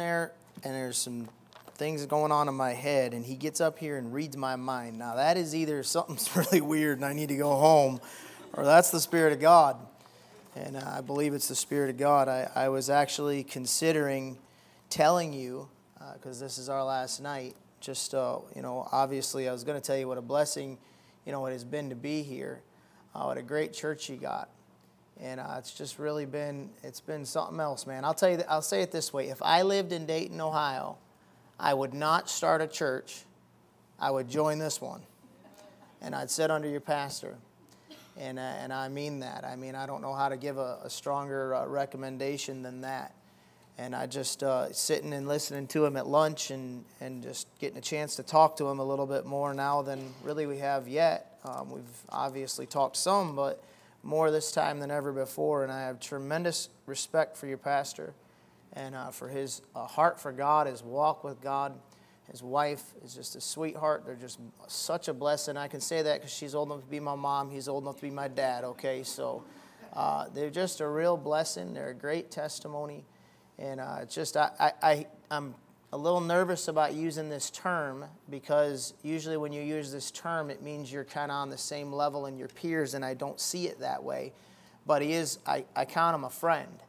there and there's some things going on in my head and he gets up here and reads my mind. Now that is either something's really weird and I need to go home or that's the Spirit of God. And uh, I believe it's the Spirit of God. I, I was actually considering telling you, because uh, this is our last night, just, uh, you know, obviously I was going to tell you what a blessing, you know, it has been to be here. Uh, what a great church you got and uh, it's just really been it's been something else man. I'll tell you i'll say it this way. If i lived in dayton ohio i would not start a church. I would join this one. And i'd sit under your pastor. And, uh, and i mean that. I mean i don't know how to give a, a stronger uh, recommendation than that. And i just uh, sitting and listening to him at lunch and, and just getting a chance to talk to him a little bit more now than really we have yet. Um, we've obviously talked some but more this time than ever before, and I have tremendous respect for your pastor and uh, for his uh, heart for God, his walk with God. His wife is just a sweetheart. They're just such a blessing. I can say that because she's old enough to be my mom. He's old enough to be my dad, okay? So uh, they're just a real blessing. They're a great testimony. And uh, just, I, I, I, I'm a little nervous about using this term because usually when you use this term, it means you're kind of on the same level in your peers, and I don't see it that way. But he is, I, I count him a friend.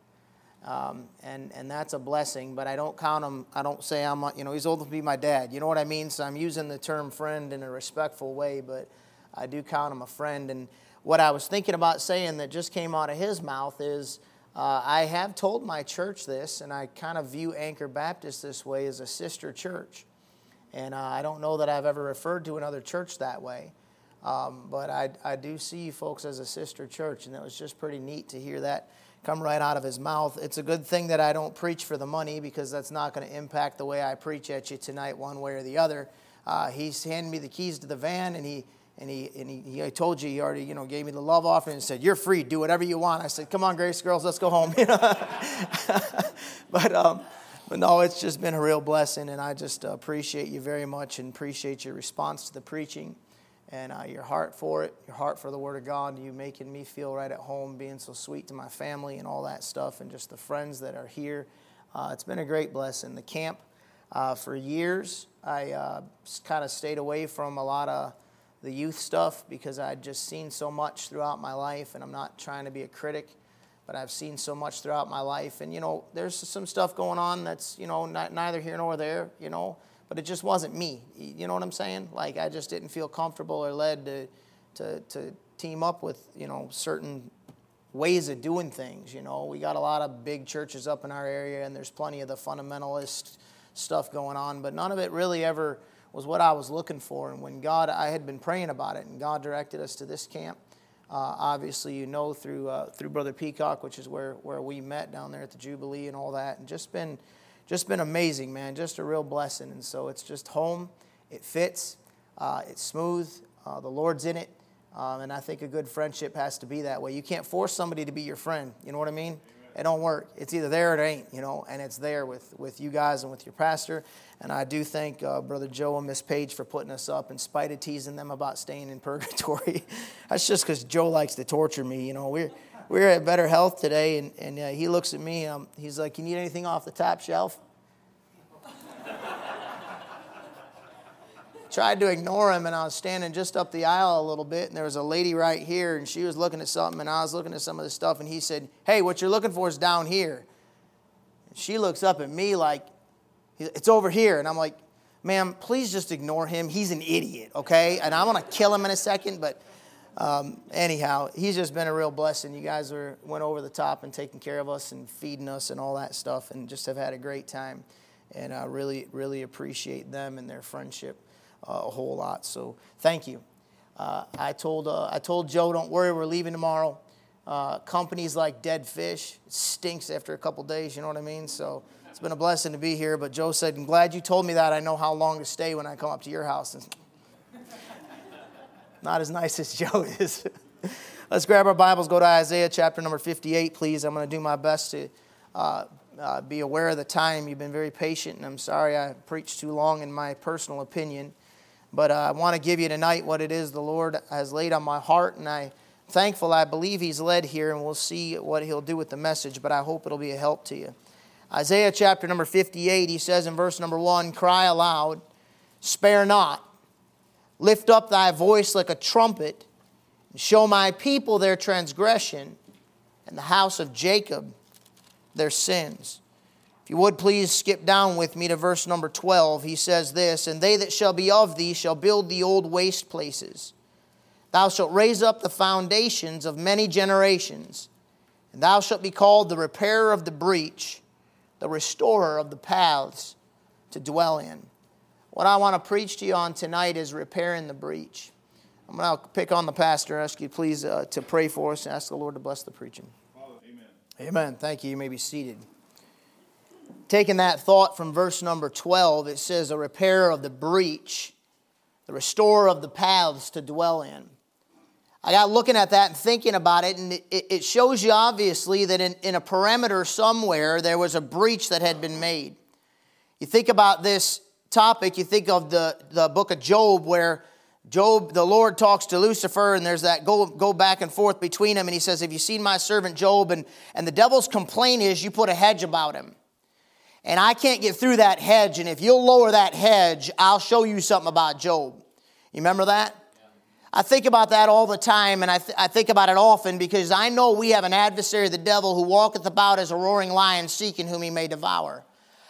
Um, and, and that's a blessing, but I don't count him, I don't say I'm, you know, he's old to be my dad. You know what I mean? So I'm using the term friend in a respectful way, but I do count him a friend. And what I was thinking about saying that just came out of his mouth is, uh, I have told my church this, and I kind of view Anchor Baptist this way as a sister church. And uh, I don't know that I've ever referred to another church that way. Um, but I, I do see you folks as a sister church, and it was just pretty neat to hear that come right out of his mouth. It's a good thing that I don't preach for the money because that's not going to impact the way I preach at you tonight, one way or the other. Uh, he's handed me the keys to the van, and he and he and he, he I told you he already you know gave me the love offering and said you're free do whatever you want. I said come on Grace girls let's go home. But um, but no it's just been a real blessing and I just appreciate you very much and appreciate your response to the preaching and uh, your heart for it your heart for the Word of God you making me feel right at home being so sweet to my family and all that stuff and just the friends that are here. Uh, it's been a great blessing. The camp uh, for years I uh, kind of stayed away from a lot of the youth stuff because I'd just seen so much throughout my life, and I'm not trying to be a critic, but I've seen so much throughout my life. And, you know, there's some stuff going on that's, you know, neither here nor there, you know, but it just wasn't me. You know what I'm saying? Like, I just didn't feel comfortable or led to, to, to team up with, you know, certain ways of doing things. You know, we got a lot of big churches up in our area, and there's plenty of the fundamentalist stuff going on, but none of it really ever was what I was looking for. And when God, I had been praying about it, and God directed us to this camp. Uh, obviously, you know through uh, through Brother Peacock, which is where where we met down there at the Jubilee and all that, and just been just been amazing, man. Just a real blessing. And so it's just home. It fits. Uh, it's smooth. Uh, the Lord's in it. Um, and I think a good friendship has to be that way. You can't force somebody to be your friend. You know what I mean? It don't work. It's either there or it ain't, you know, and it's there with, with you guys and with your pastor. And I do thank uh, Brother Joe and Miss Page for putting us up in spite of teasing them about staying in purgatory. That's just because Joe likes to torture me. You know, we're, we're at better health today, and, and uh, he looks at me. Um, he's like, You need anything off the top shelf? Tried to ignore him, and I was standing just up the aisle a little bit, and there was a lady right here, and she was looking at something, and I was looking at some of the stuff, and he said, Hey, what you're looking for is down here. And she looks up at me like, it's over here. And I'm like, ma'am, please just ignore him. He's an idiot, okay? And I'm to kill him in a second. But um, anyhow, he's just been a real blessing. You guys were, went over the top and taking care of us and feeding us and all that stuff and just have had a great time. And I really, really appreciate them and their friendship a whole lot. So thank you. Uh, I, told, uh, I told Joe, don't worry, we're leaving tomorrow. Uh, companies like Dead Fish, stinks after a couple days, you know what I mean? So it's been a blessing to be here. But Joe said, I'm glad you told me that. I know how long to stay when I come up to your house. And Not as nice as Joe is. Let's grab our Bibles, go to Isaiah chapter number 58, please. I'm going to do my best to uh, uh, be aware of the time. You've been very patient, and I'm sorry I preached too long in my personal opinion. But uh, I want to give you tonight what it is the Lord has laid on my heart, and I'm thankful I believe He's led here, and we'll see what He'll do with the message, but I hope it'll be a help to you. Isaiah chapter number 58, he says in verse number 1 Cry aloud, spare not, lift up thy voice like a trumpet, and show my people their transgression, and the house of Jacob their sins. You would please skip down with me to verse number 12, he says this And they that shall be of thee shall build the old waste places. Thou shalt raise up the foundations of many generations, and thou shalt be called the repairer of the breach the restorer of the paths to dwell in. What I want to preach to you on tonight is repairing the breach. I'm going to pick on the pastor, ask you please uh, to pray for us and ask the Lord to bless the preaching. Father, amen. Amen. Thank you. You may be seated. Taking that thought from verse number 12, it says, A repairer of the breach, the restorer of the paths to dwell in. I got looking at that and thinking about it, and it, it shows you obviously that in, in a perimeter somewhere there was a breach that had been made. You think about this topic, you think of the, the book of Job where Job, the Lord talks to Lucifer, and there's that go, go back and forth between them, and he says, Have you seen my servant Job? And, and the devil's complaint is, You put a hedge about him. And I can't get through that hedge, and if you'll lower that hedge, I'll show you something about Job. You remember that? I think about that all the time, and I, th- I think about it often because I know we have an adversary, the devil, who walketh about as a roaring lion, seeking whom he may devour.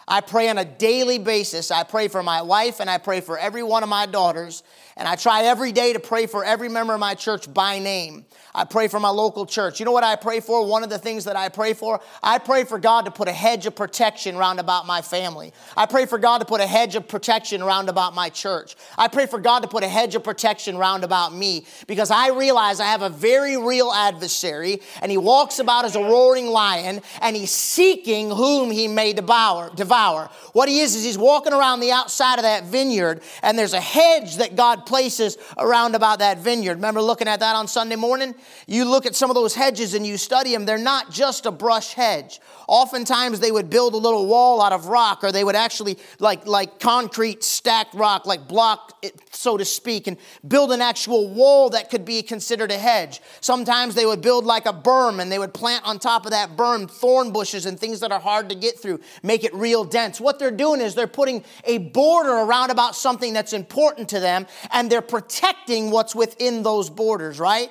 I pray on a daily basis. I pray for my wife and I pray for every one of my daughters. And I try every day to pray for every member of my church by name. I pray for my local church. You know what I pray for? One of the things that I pray for, I pray for God to put a hedge of protection round about my family. I pray for God to put a hedge of protection round about my church. I pray for God to put a hedge of protection round about me because I realize I have a very real adversary and he walks about as a roaring lion and he's seeking whom he may devour. devour. What he is is he's walking around the outside of that vineyard and there's a hedge that God places around about that vineyard. Remember looking at that on Sunday morning? You look at some of those hedges and you study them, they're not just a brush hedge. Oftentimes they would build a little wall out of rock or they would actually like like concrete stacked rock like block so to speak and build an actual wall that could be considered a hedge. Sometimes they would build like a berm and they would plant on top of that berm thorn bushes and things that are hard to get through, make it real dense. What they're doing is they're putting a border around about something that's important to them and they're protecting what's within those borders, right?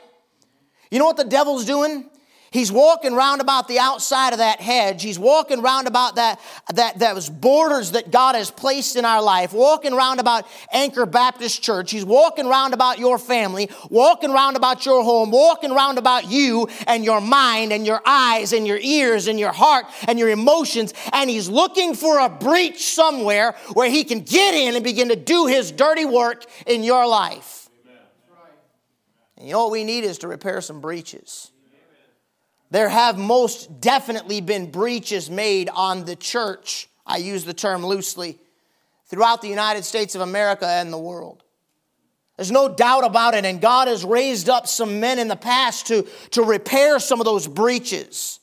You know what the devil's doing? He's walking round about the outside of that hedge. He's walking round about that, that those borders that God has placed in our life, walking round about Anchor Baptist Church. He's walking round about your family, walking round about your home, walking round about you and your mind and your eyes and your ears and your heart and your emotions. And he's looking for a breach somewhere where he can get in and begin to do his dirty work in your life. And you know what we need is to repair some breaches. There have most definitely been breaches made on the church. I use the term loosely throughout the United States of America and the world. There's no doubt about it, and God has raised up some men in the past to, to repair some of those breaches.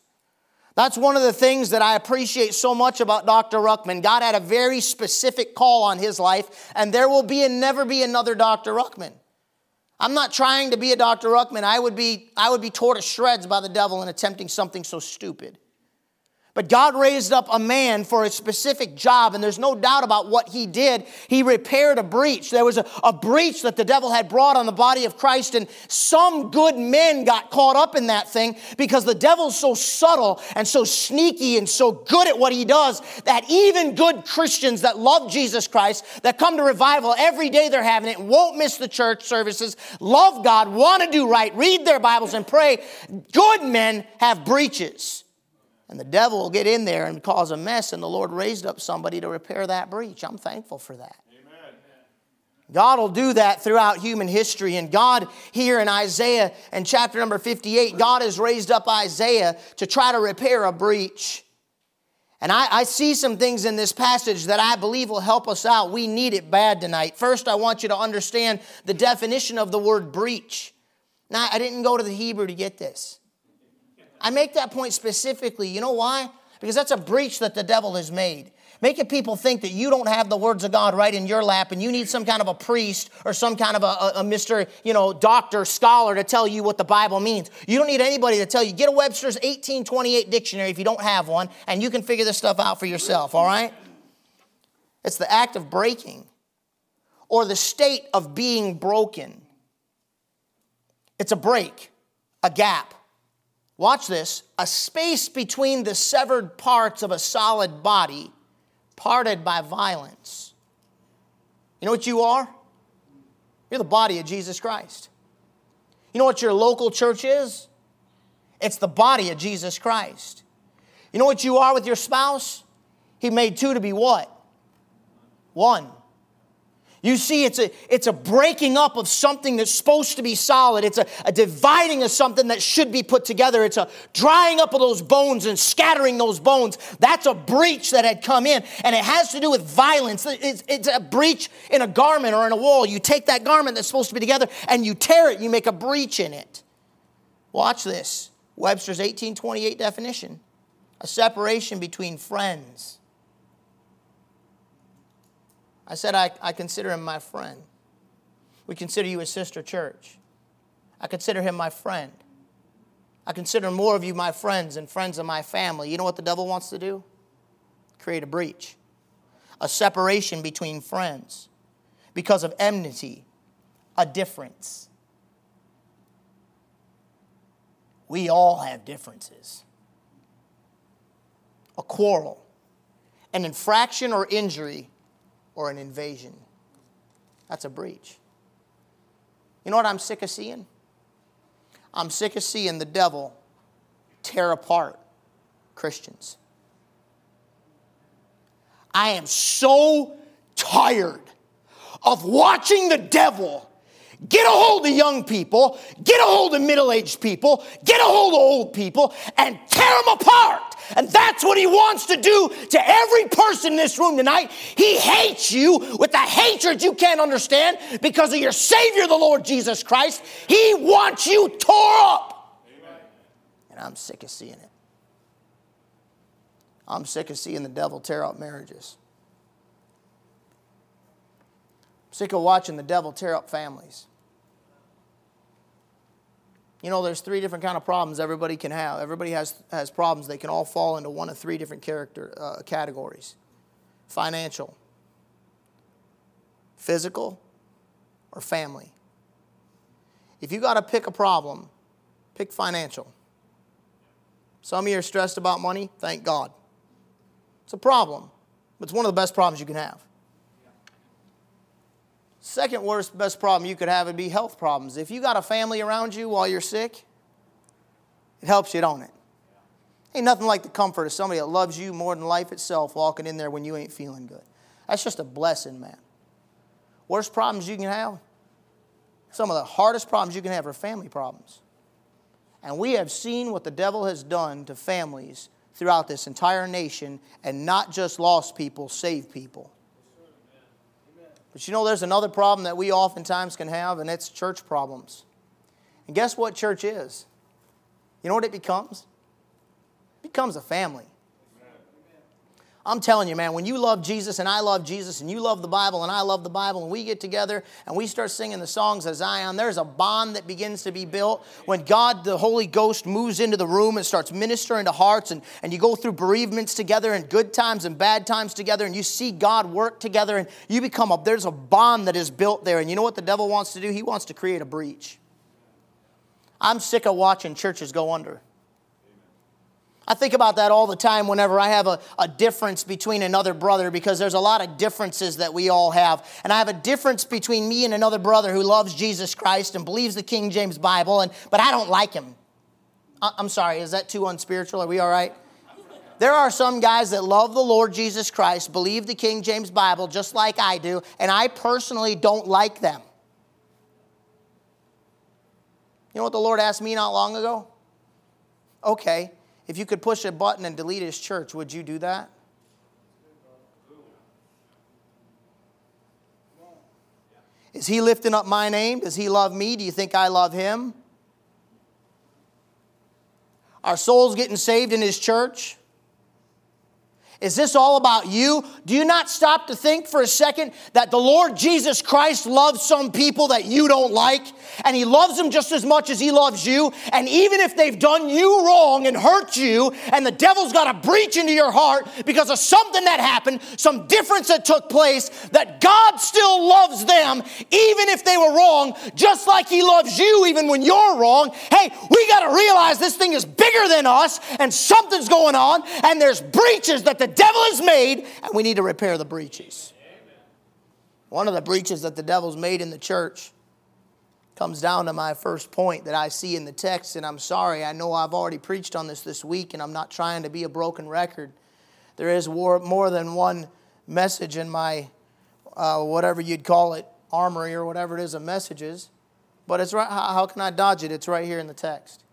That's one of the things that I appreciate so much about Dr. Ruckman. God had a very specific call on his life, and there will be and never be another Dr. Ruckman. I'm not trying to be a Dr. Ruckman. I would be, I would be tore to shreds by the devil in attempting something so stupid. But God raised up a man for a specific job, and there's no doubt about what he did. He repaired a breach. There was a, a, breach that the devil had brought on the body of Christ, and some good men got caught up in that thing because the devil's so subtle and so sneaky and so good at what he does that even good Christians that love Jesus Christ, that come to revival every day they're having it, won't miss the church services, love God, want to do right, read their Bibles and pray, good men have breaches. And the devil will get in there and cause a mess, and the Lord raised up somebody to repair that breach. I'm thankful for that. Amen. God will do that throughout human history. And God, here in Isaiah and chapter number 58, God has raised up Isaiah to try to repair a breach. And I, I, see some things in this passage that I believe will help us out. We need it bad tonight. First, I want you to understand the definition of the word breach. Now, I didn't go to the Hebrew to get this. I make that point specifically. You know why? Because that's a breach that the devil has made. making people think that you don't have the words of God right in your lap and you need some kind of a priest or some kind of a, a, a Mr. You know, doctor, scholar to tell you what the Bible means. You don't need anybody to tell you. Get a Webster's 1828 dictionary if you don't have one, and you can figure this stuff out for yourself, all right? It's the act of breaking or the state of being broken. It's a break, a gap. Watch this a space between the severed parts of a solid body parted by violence. You know what you are? You're the body of Jesus Christ. You know what your local church is? It's the body of Jesus Christ. You know what you are with your spouse? He made two to be what? One. You see, it's a, it's a breaking up of something that's supposed to be solid. It's a, a dividing of something that should be put together. It's a drying up of those bones and scattering those bones. That's a breach that had come in, and it has to do with violence. It's, it's a breach in a garment or in a wall. You take that garment that's supposed to be together and you tear it, you make a breach in it. Watch this Webster's 1828 definition a separation between friends I said, I, I consider him my friend. We consider you a sister church. I consider him my friend. I consider more of you my friends and friends of my family. You know what the devil wants to do? Create a breach, a separation between friends because of enmity, a difference. We all have differences. A quarrel, an infraction or injury or an invasion. That's a breach. You know what I'm sick of seeing? I'm sick of seeing the devil tear apart Christians. I am so tired of watching the devil get a hold of young people, get a hold of middle aged people, get a hold of old people, and tear them apart. And that's what he wants to do to every person in this room tonight. He hates you with a hatred you can't understand because of your Savior, the Lord Jesus Christ. He wants you tore up. Amen. And I'm sick of seeing it. I'm sick of seeing the devil tear up marriages. I'm sick of watching the devil tear up families. You know, there's three different kind of problems everybody can have. Everybody has, has problems. They can all fall into one of three different character uh, categories: financial, physical, or family. If you got to pick a problem, pick financial. Some of you are stressed about money. Thank God. It's a problem, but it's one of the best problems you can have. Second worst, best problem you could have would be health problems. If you got a family around you while you're sick, it helps you, don't it? Ain't nothing like the comfort of somebody that loves you more than life itself walking in there when you ain't feeling good. That's just a blessing, man. Worst problems you can have? Some of the hardest problems you can have are family problems. And we have seen what the devil has done to families throughout this entire nation, and not just lost people, saved people. But you know, there's another problem that we oftentimes can have, and it's church problems. And guess what church is? You know what it becomes? It becomes a family. I'm telling you, man, when you love Jesus and I love Jesus and you love the Bible and I love the Bible and we get together and we start singing the songs of Zion, there's a bond that begins to be built. When God, the Holy Ghost, moves into the room and starts ministering to hearts and, and you go through bereavements together and good times and bad times together and you see God work together and you become a, there's a bond that is built there. And you know what the devil wants to do? He wants to create a breach. I'm sick of watching churches go under. I think about that all the time whenever I have a, a difference between another brother because there's a lot of differences that we all have. And I have a difference between me and another brother who loves Jesus Christ and believes the King James Bible, and, but I don't like him. I'm sorry, is that too unspiritual? Are we all right? There are some guys that love the Lord Jesus Christ, believe the King James Bible just like I do, and I personally don't like them. You know what the Lord asked me not long ago? Okay, if you could push a button and delete his church, would you do that? Is he lifting up my name? Does he love me? Do you think I love him? Our souls getting saved in his church? Is this all about you? Do you not stop to think for a second that the Lord Jesus Christ loves some people that you don't like? And He loves them just as much as He loves you. And even if they've done you wrong and hurt you, and the devil's got a breach into your heart because of something that happened, some difference that took place, that God still loves them even if they were wrong, just like He loves you even when you're wrong. Hey, we got to realize this thing is bigger than us, and something's going on, and there's breaches that the the devil has made, and we need to repair the breaches. One of the breaches that the devil's made in the church comes down to my first point that I see in the text, and I'm sorry, I know I've already preached on this this week, and I'm not trying to be a broken record. There is more than one message in my, uh, whatever you'd call it, armory or whatever it is of messages, but it's right. How can I dodge it? It's right here in the text.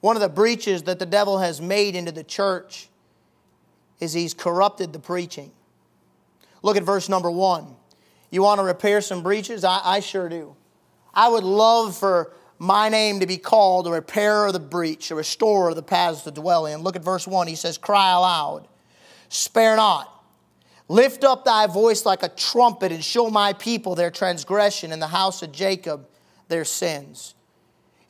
One of the breaches that the devil has made into the church is he's corrupted the preaching. Look at verse number one. You want to repair some breaches? I, I sure do. I would love for my name to be called a repairer of the breach, a restorer of the paths to dwell in. Look at verse 1. He says, Cry aloud, spare not. Lift up thy voice like a trumpet and show my people their transgression and the house of Jacob their sins.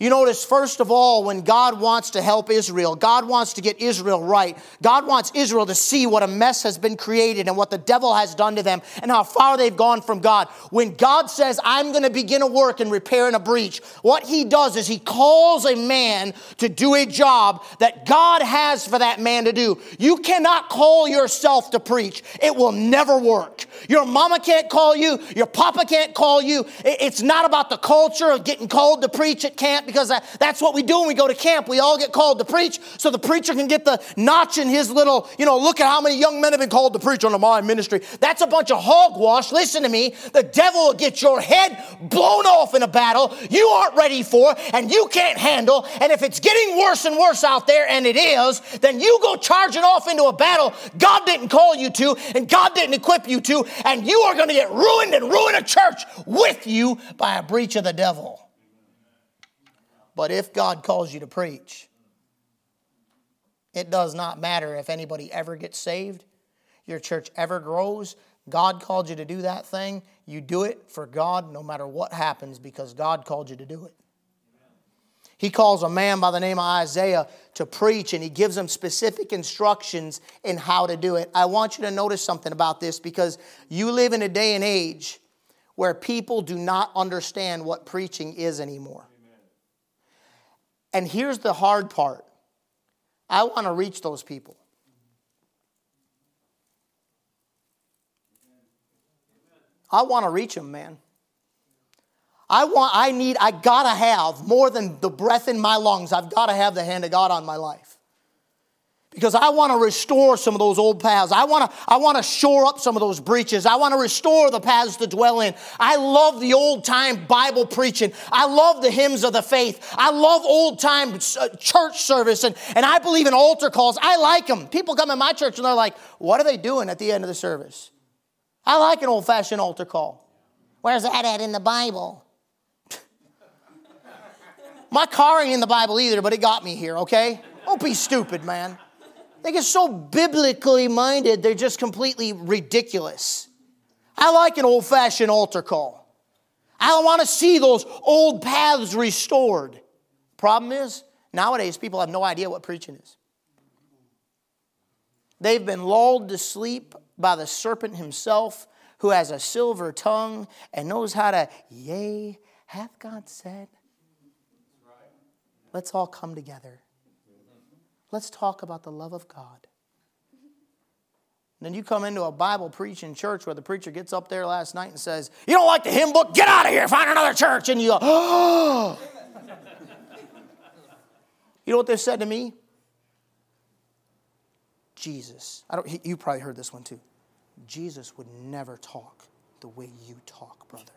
You notice, first of all, when God wants to help Israel, God wants to get Israel right. God wants Israel to see what a mess has been created and what the devil has done to them and how far they've gone from God. When God says, I'm going to begin a work and repair repairing a breach, what he does is he calls a man to do a job that God has for that man to do. You cannot call yourself to preach, it will never work. Your mama can't call you, your papa can't call you. It's not about the culture of getting called to preach at camp because that's what we do when we go to camp. We all get called to preach so the preacher can get the notch in his little, you know, look at how many young men have been called to preach under my ministry. That's a bunch of hogwash. Listen to me. The devil will get your head blown off in a battle you aren't ready for and you can't handle. And if it's getting worse and worse out there, and it is, then you go charging off into a battle God didn't call you to and God didn't equip you to, and you are going to get ruined and ruin a church with you by a breach of the devil. But if God calls you to preach, it does not matter if anybody ever gets saved, your church ever grows. God called you to do that thing. You do it for God no matter what happens because God called you to do it. He calls a man by the name of Isaiah to preach and he gives him specific instructions in how to do it. I want you to notice something about this because you live in a day and age where people do not understand what preaching is anymore. And here's the hard part I want to reach those people. I want to reach them, man. I want, I need, I gotta have more than the breath in my lungs. I've gotta have the hand of God on my life because I want to restore some of those old paths. I want to I want to shore up some of those breaches. I want to restore the paths to dwell in. I love the old time Bible preaching. I love the hymns of the faith. I love old time uh, church service and, and I believe in altar calls. I like them. People come in my church and they're like, "What are they doing at the end of the service?" I like an old-fashioned altar call. Where's that at in the Bible? my car ain't in the Bible either, but it got me here, okay? Don't be stupid, man. They get so biblically minded, they're just completely ridiculous. I like an old fashioned altar call. I want to see those old paths restored. Problem is, nowadays people have no idea what preaching is. They've been lulled to sleep by the serpent himself, who has a silver tongue and knows how to, yea, hath God said. Let's all come together. Let's talk about the love of God. And then you come into a Bible preaching church where the preacher gets up there last night and says, You don't like the hymn book? Get out of here, find another church. And you go, Oh. you know what they said to me? Jesus. I don't, you probably heard this one too. Jesus would never talk the way you talk, brother.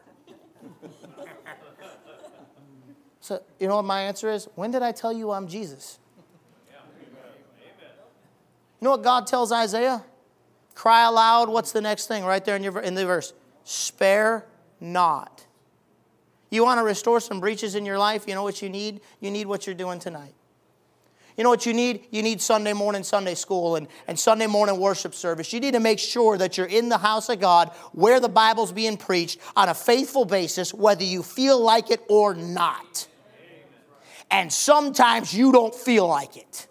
so, you know what my answer is? When did I tell you I'm Jesus? Know what God tells Isaiah? Cry aloud. What's the next thing right there in, your, in the verse? Spare not. You want to restore some breaches in your life? You know what you need? You need what you're doing tonight. You know what you need? You need Sunday morning Sunday school and, and Sunday morning worship service. You need to make sure that you're in the house of God where the Bible's being preached on a faithful basis, whether you feel like it or not. And sometimes you don't feel like it.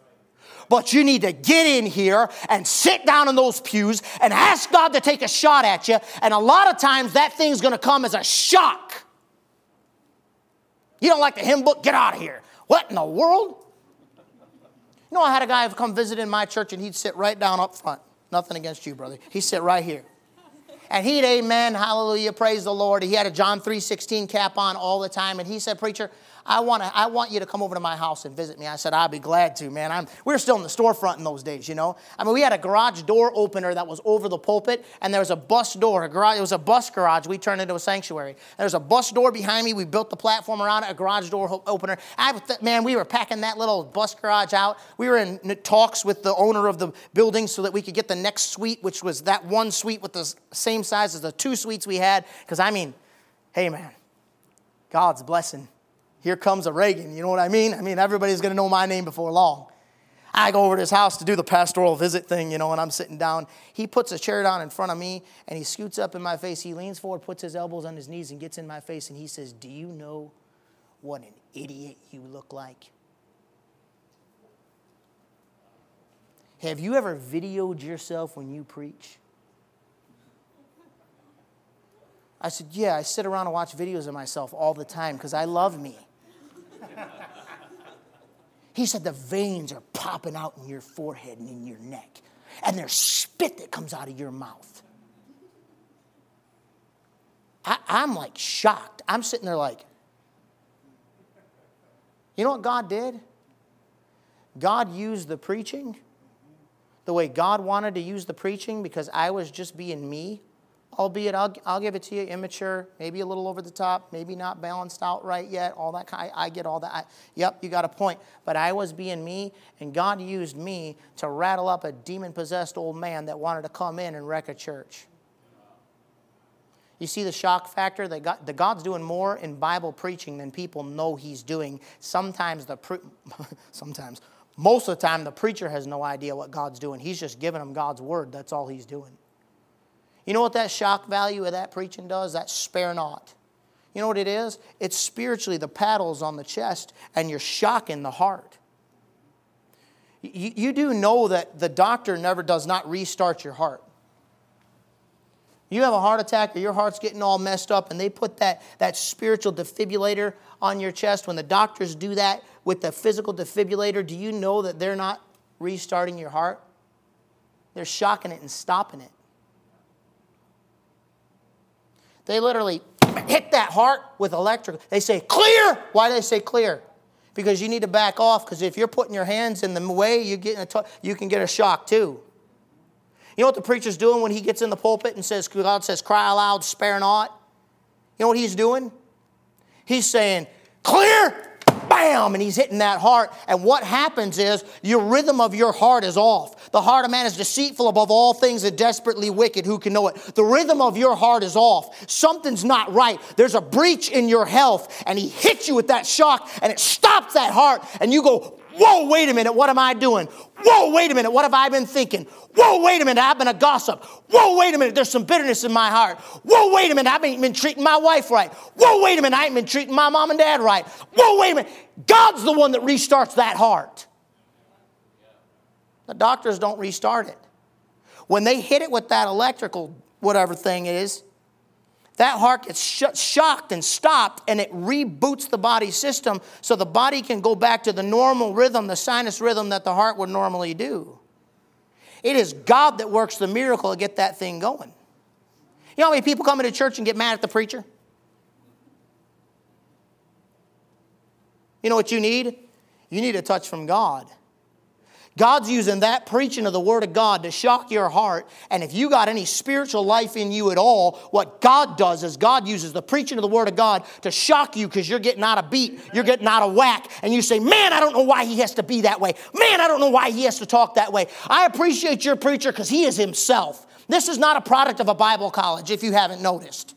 But you need to get in here and sit down in those pews and ask God to take a shot at you. And a lot of times that thing's gonna come as a shock. You don't like the hymn book? Get out of here. What in the world? You know, I had a guy come visit in my church and he'd sit right down up front. Nothing against you, brother. He'd sit right here. And he'd amen, hallelujah, praise the Lord. He had a John 3.16 cap on all the time. And he said, Preacher, I want, to, I want you to come over to my house and visit me. I said, I'd be glad to, man. I'm, we were still in the storefront in those days, you know. I mean, we had a garage door opener that was over the pulpit, and there was a bus door. A garage, it was a bus garage. We turned into a sanctuary. There's a bus door behind me. We built the platform around it, a garage door opener. I, man, we were packing that little bus garage out. We were in talks with the owner of the building so that we could get the next suite, which was that one suite with the same size as the two suites we had. Because, I mean, hey, man, God's blessing here comes a Reagan. You know what I mean? I mean, everybody's going to know my name before long. I go over to his house to do the pastoral visit thing, you know, and I'm sitting down. He puts a chair down in front of me and he scoots up in my face. He leans forward, puts his elbows on his knees, and gets in my face and he says, Do you know what an idiot you look like? Have you ever videoed yourself when you preach? I said, Yeah, I sit around and watch videos of myself all the time because I love me. He said the veins are popping out in your forehead and in your neck, and there's spit that comes out of your mouth. I, am like shocked. I'm sitting there like, you know what God did? God used the preaching the way God wanted to use the preaching because I was just being me albeit I'll, I'll give it to you immature, maybe a little over the top, maybe not balanced out right yet, all that kind. I, I get all that. I, yep, you got a point. But I was being me, and God used me to rattle up a demon possessed old man that wanted to come in and wreck a church. You see the shock factor that God, the God's doing more in Bible preaching than people know He's doing. Sometimes the pre- sometimes most of the time the preacher has no idea what God's doing. He's just giving them God's word. That's all he's doing. You know what that shock value of that preaching does? That spare not. You know what it is? It's spiritually the paddles on the chest, and you're shocking the heart. You, you do know that the doctor never does not restart your heart. You have a heart attack or your heart's getting all messed up, and they put that, that spiritual defibrillator on your chest. When the doctors do that with the physical defibrillator, do you know that they're not restarting your heart? They're shocking it and stopping it. They literally hit that heart with electric. They say, clear. Why do they say clear? Because you need to back off, because if you're putting your hands in the way, you, get you can get a shock too. You know what the preacher's doing when he gets in the pulpit and says, God says, cry aloud, spare not? You know what he's doing? He's saying, clear, bam, and he's hitting that heart. And what happens is your rhythm of your heart is off. The heart of man is deceitful above all things and desperately wicked. Who can know it? The rhythm of your heart is off. Something's not right. There's a breach in your health, and he hits you with that shock, and it stops that heart, and you go, Whoa, wait a minute, what am I doing? Whoa, wait a minute, what have I been thinking? Whoa, wait a minute, I've been a gossip. Whoa, wait a minute, there's some bitterness in my heart. Whoa, wait a minute, I haven't been treating my wife right. Whoa, wait a minute, I ain't been treating my mom and dad right. Whoa, wait a minute. God's the one that restarts that heart. The doctors don't restart it. When they hit it with that electrical, whatever thing is, that heart gets sh- shocked and stopped, and it reboots the body system so the body can go back to the normal rhythm, the sinus rhythm that the heart would normally do. It is God that works the miracle to get that thing going. You know how many people come into church and get mad at the preacher? You know what you need? You need a touch from God. God's using that preaching of the Word of God to shock your heart. And if you got any spiritual life in you at all, what God does is God uses the preaching of the Word of God to shock you because you're getting out of beat, you're getting out of whack, and you say, Man, I don't know why he has to be that way. Man, I don't know why he has to talk that way. I appreciate your preacher because he is himself. This is not a product of a Bible college, if you haven't noticed.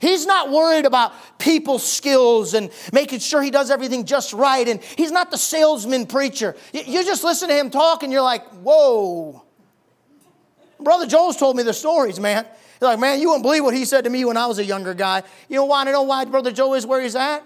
He's not worried about people's skills and making sure he does everything just right. And he's not the salesman preacher. You just listen to him talk and you're like, whoa. Brother Joel's told me the stories, man. He's like, man, you wouldn't believe what he said to me when I was a younger guy. You know why? I know why Brother Joel is where he's at?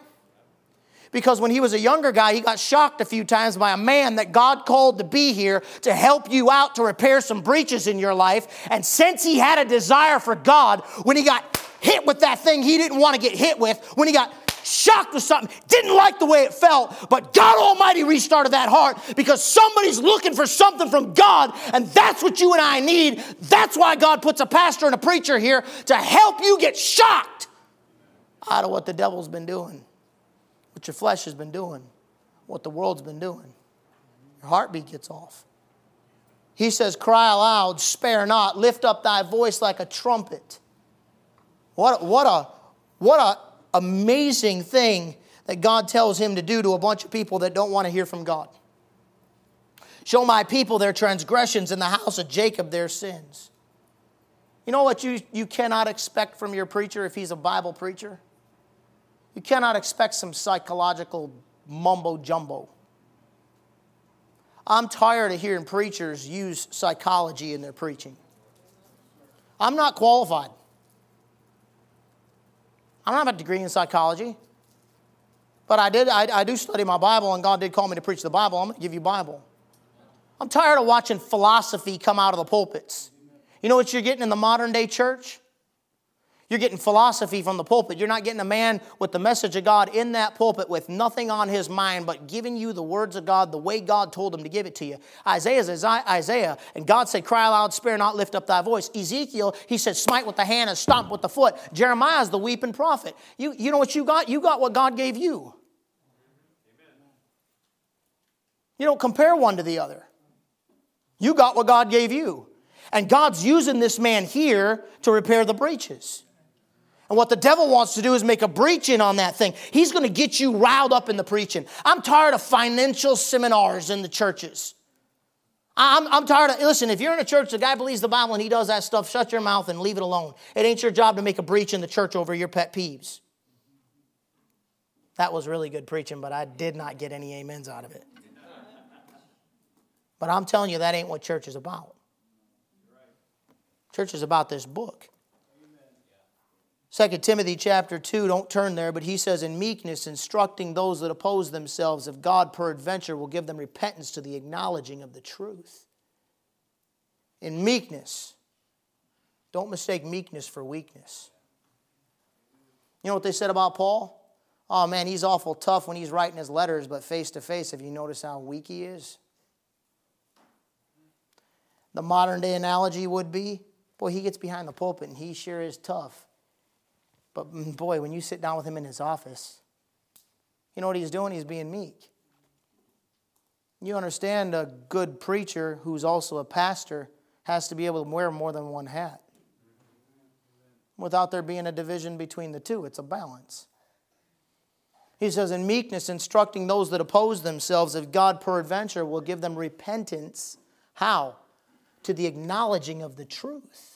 Because when he was a younger guy, he got shocked a few times by a man that God called to be here to help you out to repair some breaches in your life. And since he had a desire for God, when he got hit with that thing he didn't want to get hit with, when he got shocked with something, didn't like the way it felt, but God Almighty restarted that heart because somebody's looking for something from God, and that's what you and I need. That's why God puts a pastor and a preacher here to help you get shocked out of what the devil's been doing, what your flesh has been doing, what the world's been doing. Your heartbeat gets off. He says, Cry aloud, spare not, lift up thy voice like a trumpet. What, what a what a amazing thing that God tells him to do to a bunch of people that don't want to hear from God. Show my people their transgressions in the house of Jacob their sins. You know what you, you cannot expect from your preacher if he's a Bible preacher? You cannot expect some psychological mumbo jumbo. I'm tired of hearing preachers use psychology in their preaching. I'm not qualified. I don't have a degree in psychology. But I did, I, I do study my Bible, and God did call me to preach the Bible. I'm going to give you Bible. I'm tired of watching philosophy come out of the pulpits. You know what you're getting in the modern day church? You're getting philosophy from the pulpit. You're not getting a man with the message of God in that pulpit with nothing on his mind but giving you the words of God the way God told him to give it to you. Isaiah is Isaiah, and God said, Cry aloud, spare not, lift up thy voice. Ezekiel, he said, Smite with the hand and stomp with the foot. Jeremiah is the weeping prophet. You, you know what you got? You got what God gave you. You don't compare one to the other. You got what God gave you. And God's using this man here to repair the breaches. And what the devil wants to do is make a breach in on that thing. He's going to get you riled up in the preaching. I'm tired of financial seminars in the churches. I'm, I'm tired of, listen, if you're in a church, the guy believes the Bible and he does that stuff, shut your mouth and leave it alone. It ain't your job to make a breach in the church over your pet peeves. That was really good preaching, but I did not get any amens out of it. But I'm telling you, that ain't what church is about. Church is about this book. 2 Timothy chapter 2, don't turn there, but he says, In meekness, instructing those that oppose themselves, if God peradventure will give them repentance to the acknowledging of the truth. In meekness, don't mistake meekness for weakness. You know what they said about Paul? Oh man, he's awful tough when he's writing his letters, but face to face, have you noticed how weak he is? The modern day analogy would be boy, he gets behind the pulpit and he sure is tough. But mm, boy, when you sit down with him in his office, you know what he's doing? He's being meek. You understand a good preacher who's also a pastor has to be able to wear more than one hat. Without there being a division between the two, it's a balance. He says, In meekness, instructing those that oppose themselves, if God peradventure will give them repentance. How? To the acknowledging of the truth.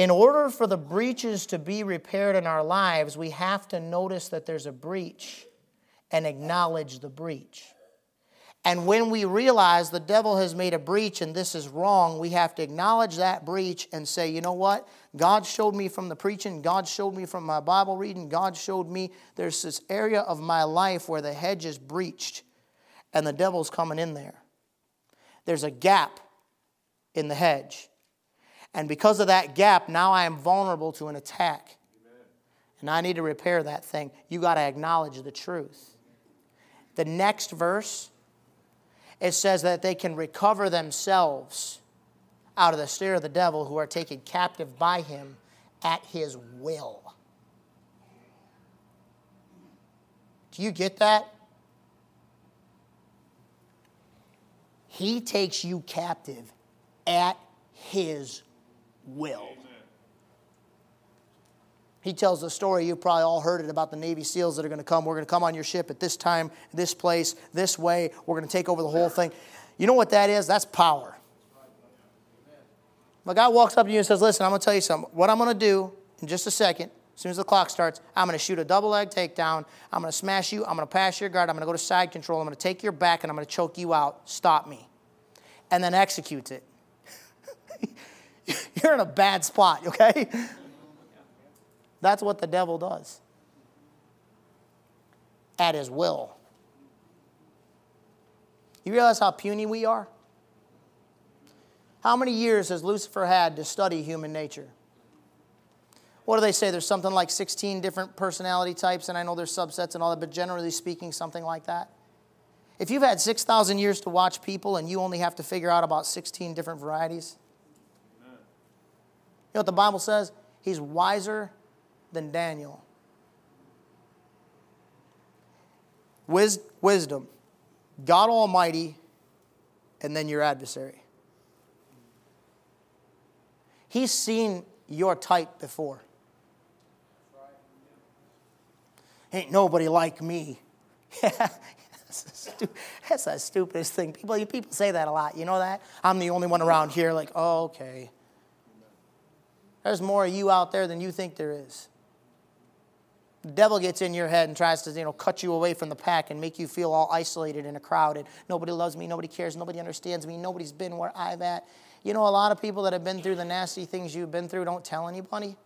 In order for the breaches to be repaired in our lives, we have to notice that there's a breach and acknowledge the breach. And when we realize the devil has made a breach and this is wrong, we have to acknowledge that breach and say, you know what? God showed me from the preaching, God showed me from my Bible reading, God showed me there's this area of my life where the hedge is breached and the devil's coming in there. There's a gap in the hedge. And because of that gap, now I am vulnerable to an attack. And I need to repair that thing. You got to acknowledge the truth. The next verse, it says that they can recover themselves out of the snare of the devil who are taken captive by him at his will. Do you get that? He takes you captive at his will. He tells the story, you've probably all heard it about the Navy SEALs that are going to come. We're going to come on your ship at this time, this place, this way. We're going to take over the whole thing. You know what that is? That's power. A guy walks up to you and says, Listen, I'm going to tell you something. What I'm going to do in just a second, as soon as the clock starts, I'm going to shoot a double leg takedown. I'm going to smash you. I'm going to pass your guard. I'm going to go to side control. I'm going to take your back and I'm going to choke you out. Stop me. And then executes it. You're in a bad spot, okay? That's what the devil does at his will. You realize how puny we are? How many years has Lucifer had to study human nature? What do they say? There's something like 16 different personality types, and I know there's subsets and all that, but generally speaking, something like that. If you've had 6,000 years to watch people and you only have to figure out about 16 different varieties, know what the Bible says? He's wiser than Daniel. Wis- wisdom, God Almighty, and then your adversary. He's seen your type before. Ain't nobody like me. that's the stupidest thing. People, people say that a lot. You know that? I'm the only one around here, like, oh, okay. There's more of you out there than you think there is. The devil gets in your head and tries to, you know, cut you away from the pack and make you feel all isolated in a crowd and nobody loves me, nobody cares, nobody understands me, nobody's been where I'm at. You know, a lot of people that have been through the nasty things you've been through don't tell anybody. Amen.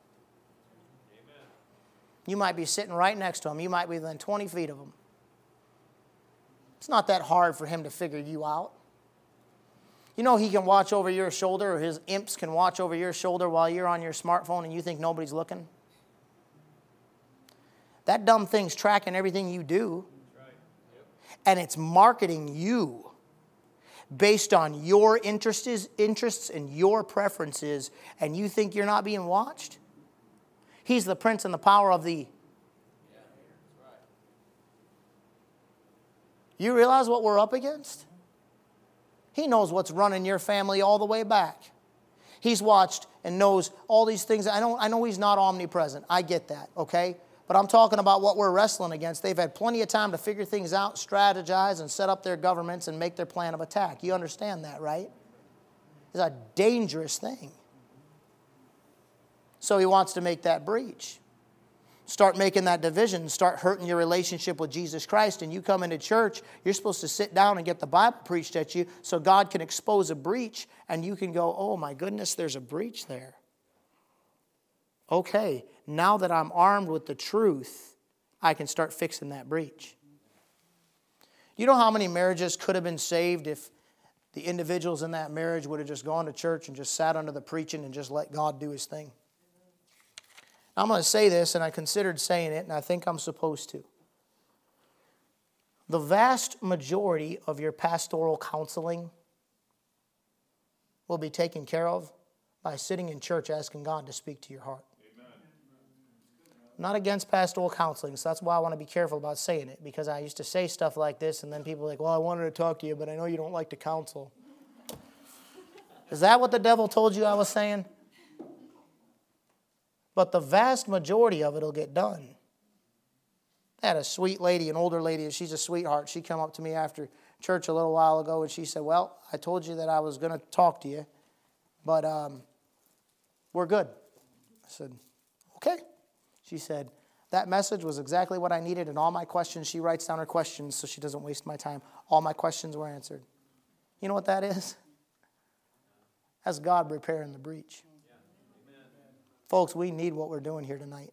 You might be sitting right next to them. You might be within 20 feet of them. It's not that hard for him to figure you out. You know, he can watch over your shoulder, or his imps can watch over your shoulder while you're on your smartphone and you think nobody's looking. That dumb thing's tracking everything you do. And it's marketing you based on your interests, interests and your preferences, and you think you're not being watched? He's the prince and the power of the. You realize what we're up against? He knows what's running your family all the way back. He's watched and knows all these things. I know, I know he's not omnipresent. I get that, okay? But I'm talking about what we're wrestling against. They've had plenty of time to figure things out, strategize, and set up their governments and make their plan of attack. You understand that, right? It's a dangerous thing. So he wants to make that breach. Start making that division, start hurting your relationship with Jesus Christ, and you come into church, you're supposed to sit down and get the Bible preached at you so God can expose a breach and you can go, oh my goodness, there's a breach there okay, now that I'm armed with the truth, I can start fixing that breach. You know how many marriages could have been saved if the individuals in that marriage would have just gone to church and just sat under the preaching and just let God do his thing? I'm going to say this, and I considered saying it, and I think I'm supposed to. The vast majority of your pastoral counseling will be taken care of by sitting in church asking God to speak to your heart. I'm not against pastoral counseling, so that's why I want to be careful about saying it because I used to say stuff like this, and then people are like, Well, I wanted to talk to you, but I know you don't like to counsel. Is that what the devil told you I was saying? But the vast majority of it will get done. I had a sweet lady, an older lady, she's a sweetheart. She came up to me after church a little while ago, and she said, Well, I told you that I was going to talk to you, but um, we're good. I said, Okay. She said, That message was exactly what I needed, and all my questions, she writes down her questions so she doesn't waste my time. All my questions were answered. You know what that is? That's God repairing the breach. Folks, we need what we're doing here tonight.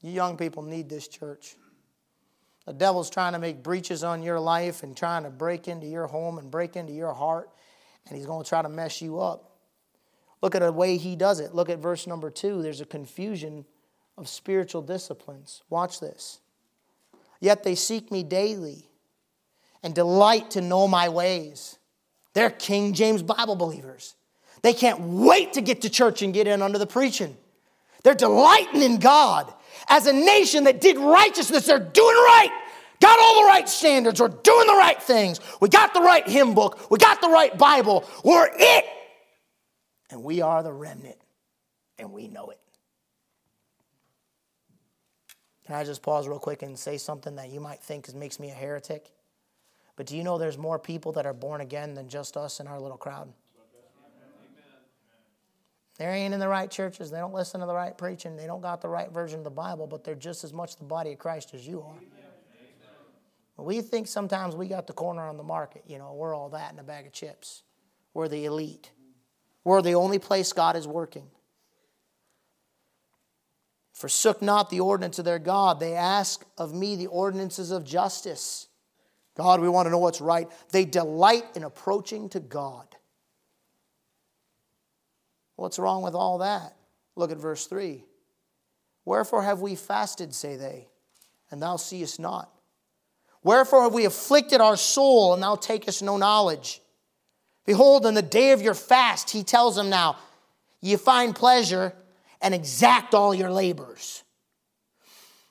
You young people need this church. The devil's trying to make breaches on your life and trying to break into your home and break into your heart, and he's going to try to mess you up. Look at the way he does it. Look at verse number two. There's a confusion of spiritual disciplines. Watch this. Yet they seek me daily and delight to know my ways. They're King James Bible believers. They can't wait to get to church and get in under the preaching. They're delighting in God. As a nation that did righteousness, they're doing right. Got all the right standards. We're doing the right things. We got the right hymn book. We got the right Bible. We're it. And we are the remnant, and we know it. Can I just pause real quick and say something that you might think makes me a heretic? But do you know there's more people that are born again than just us in our little crowd? They ain't in the right churches. They don't listen to the right preaching. They don't got the right version of the Bible, but they're just as much the body of Christ as you are. We think sometimes we got the corner on the market. You know, we're all that in a bag of chips. We're the elite. We're the only place God is working. Forsook not the ordinance of their God. They ask of me the ordinances of justice. God, we want to know what's right. They delight in approaching to God. What's wrong with all that? Look at verse 3. Wherefore have we fasted, say they, and thou seest not? Wherefore have we afflicted our soul, and thou takest no knowledge? Behold, in the day of your fast, he tells them now, ye find pleasure and exact all your labors.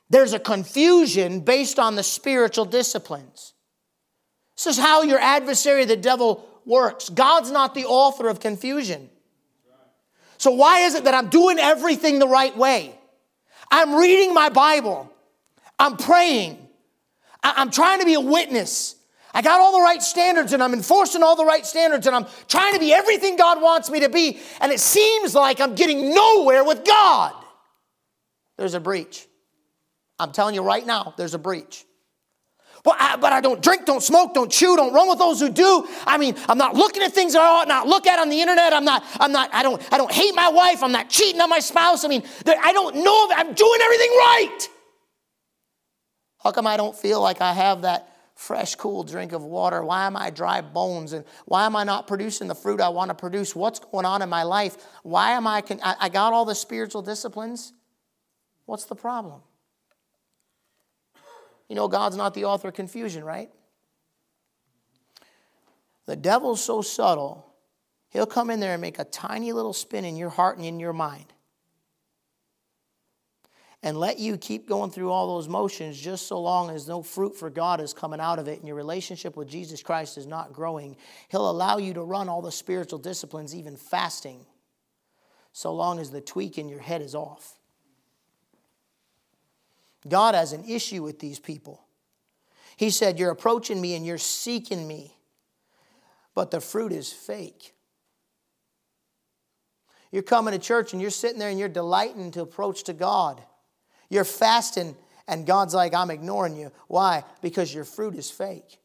There's a confusion based on the spiritual disciplines. This is how your adversary, the devil, works. God's not the author of confusion. So, why is it that I'm doing everything the right way? I'm reading my Bible, I'm praying, I'm trying to be a witness. I got all the right standards and I'm enforcing all the right standards and I'm trying to be everything God wants me to be. And it seems like I'm getting nowhere with God. There's a breach. I'm telling you right now, there's a breach. Well, I, but I don't drink, don't smoke, don't chew, don't run with those who do. I mean, I'm not looking at things I ought not look at on the internet. I'm not, I'm not, I don't, I don't hate my wife. I'm not cheating on my spouse. I mean, I don't know if I'm doing everything right. How come I don't feel like I have that fresh, cool drink of water? Why am I dry bones? And why am I not producing the fruit I want to produce? What's going on in my life? Why am I, I got all the spiritual disciplines. What's the problem? You know, God's not the author of confusion, right? The devil's so subtle, he'll come in there and make a tiny little spin in your heart and in your mind and let you keep going through all those motions just so long as no fruit for God is coming out of it and your relationship with Jesus Christ is not growing. He'll allow you to run all the spiritual disciplines, even fasting, so long as the tweak in your head is off. God has an issue with these people. He said, You're approaching me and you're seeking me, but the fruit is fake. You're coming to church and you're sitting there and you're delighting to approach to God. You're fasting and God's like, I'm ignoring you. Why? Because your fruit is fake.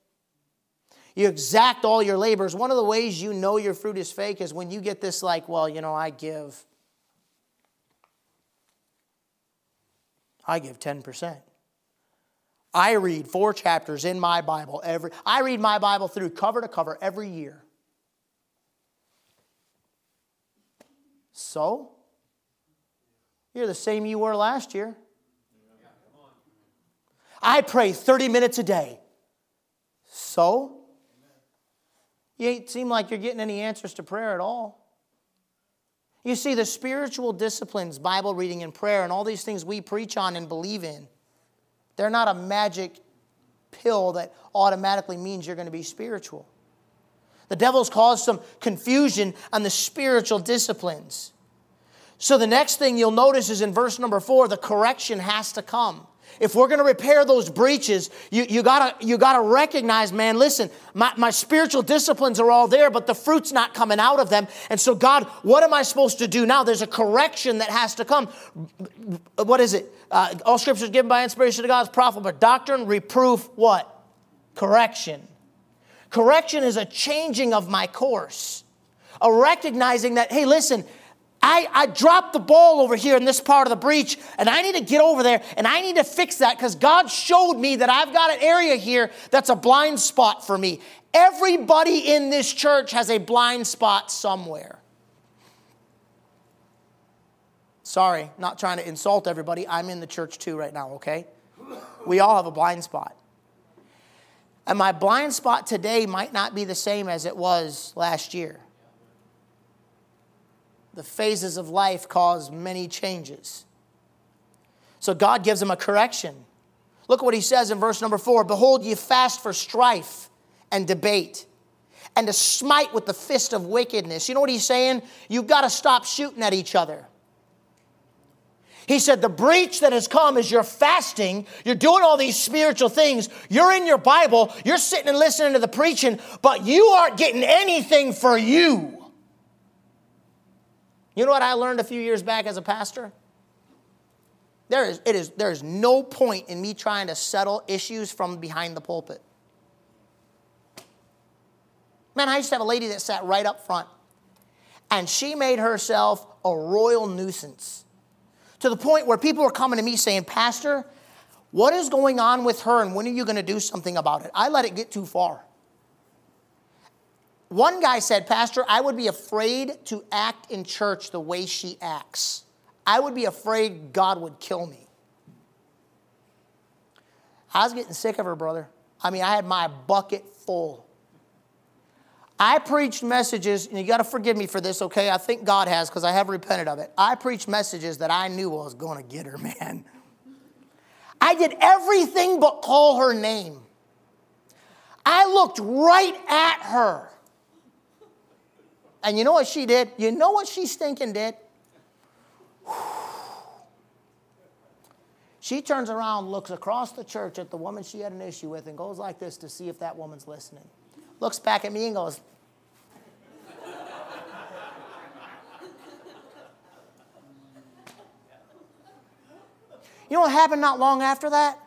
You exact all your labors. One of the ways you know your fruit is fake is when you get this, like, well, you know, I give I give 10%. I read four chapters in my Bible every I read my Bible through cover to cover every year. So, you're the same you were last year. I pray 30 minutes a day. So, you ain't seem like you're getting any answers to prayer at all. You see, the spiritual disciplines, Bible reading and prayer, and all these things we preach on and believe in, they're not a magic pill that automatically means you're going to be spiritual. The devil's caused some confusion on the spiritual disciplines. So the next thing you'll notice is in verse number four, the correction has to come. If we're going to repair those breaches, you, you got you gotta recognize, man, listen, my, my spiritual disciplines are all there, but the fruit's not coming out of them. And so, God, what am I supposed to do now? There's a correction that has to come. What is it? Uh, all scripture is given by inspiration to God's prophet, but doctrine, reproof, what? Correction. Correction is a changing of my course, a recognizing that, hey, listen, I, I dropped the ball over here in this part of the breach, and I need to get over there and I need to fix that because God showed me that I've got an area here that's a blind spot for me. Everybody in this church has a blind spot somewhere. Sorry, not trying to insult everybody. I'm in the church too right now, okay? We all have a blind spot. And my blind spot today might not be the same as it was last year the phases of life cause many changes. So God gives them a correction. Look what he says in verse number four Behold, ye fast for strife and debate, and to smite with the fist of wickedness. You know what he's saying? You've got to stop shooting at each other. He said, The breach that has come is you're fasting, you're doing all these spiritual things, you're in your Bible, you're sitting and listening to the preaching, but you aren't getting anything for you. You know what I learned a few years back as a pastor? There is, it is, there is no point in me trying to settle issues from behind the pulpit. Man, I used to have a lady that sat right up front, and she made herself a royal nuisance to the point where people were coming to me saying, Pastor, what is going on with her, and when are you going to do something about it? I let it get too far. One guy said, Pastor, I would be afraid to act in church the way she acts. I would be afraid God would kill me. I was getting sick of her, brother. I mean, I had my bucket full. I preached messages, and you got to forgive me for this, okay? I think God has because I have repented of it. I preached messages that I knew was going to get her, man. I did everything but call her name. I looked right at her. And you know what she did? You know what she stinking did? She turns around, looks across the church at the woman she had an issue with, and goes like this to see if that woman's listening. Looks back at me and goes, You know what happened not long after that?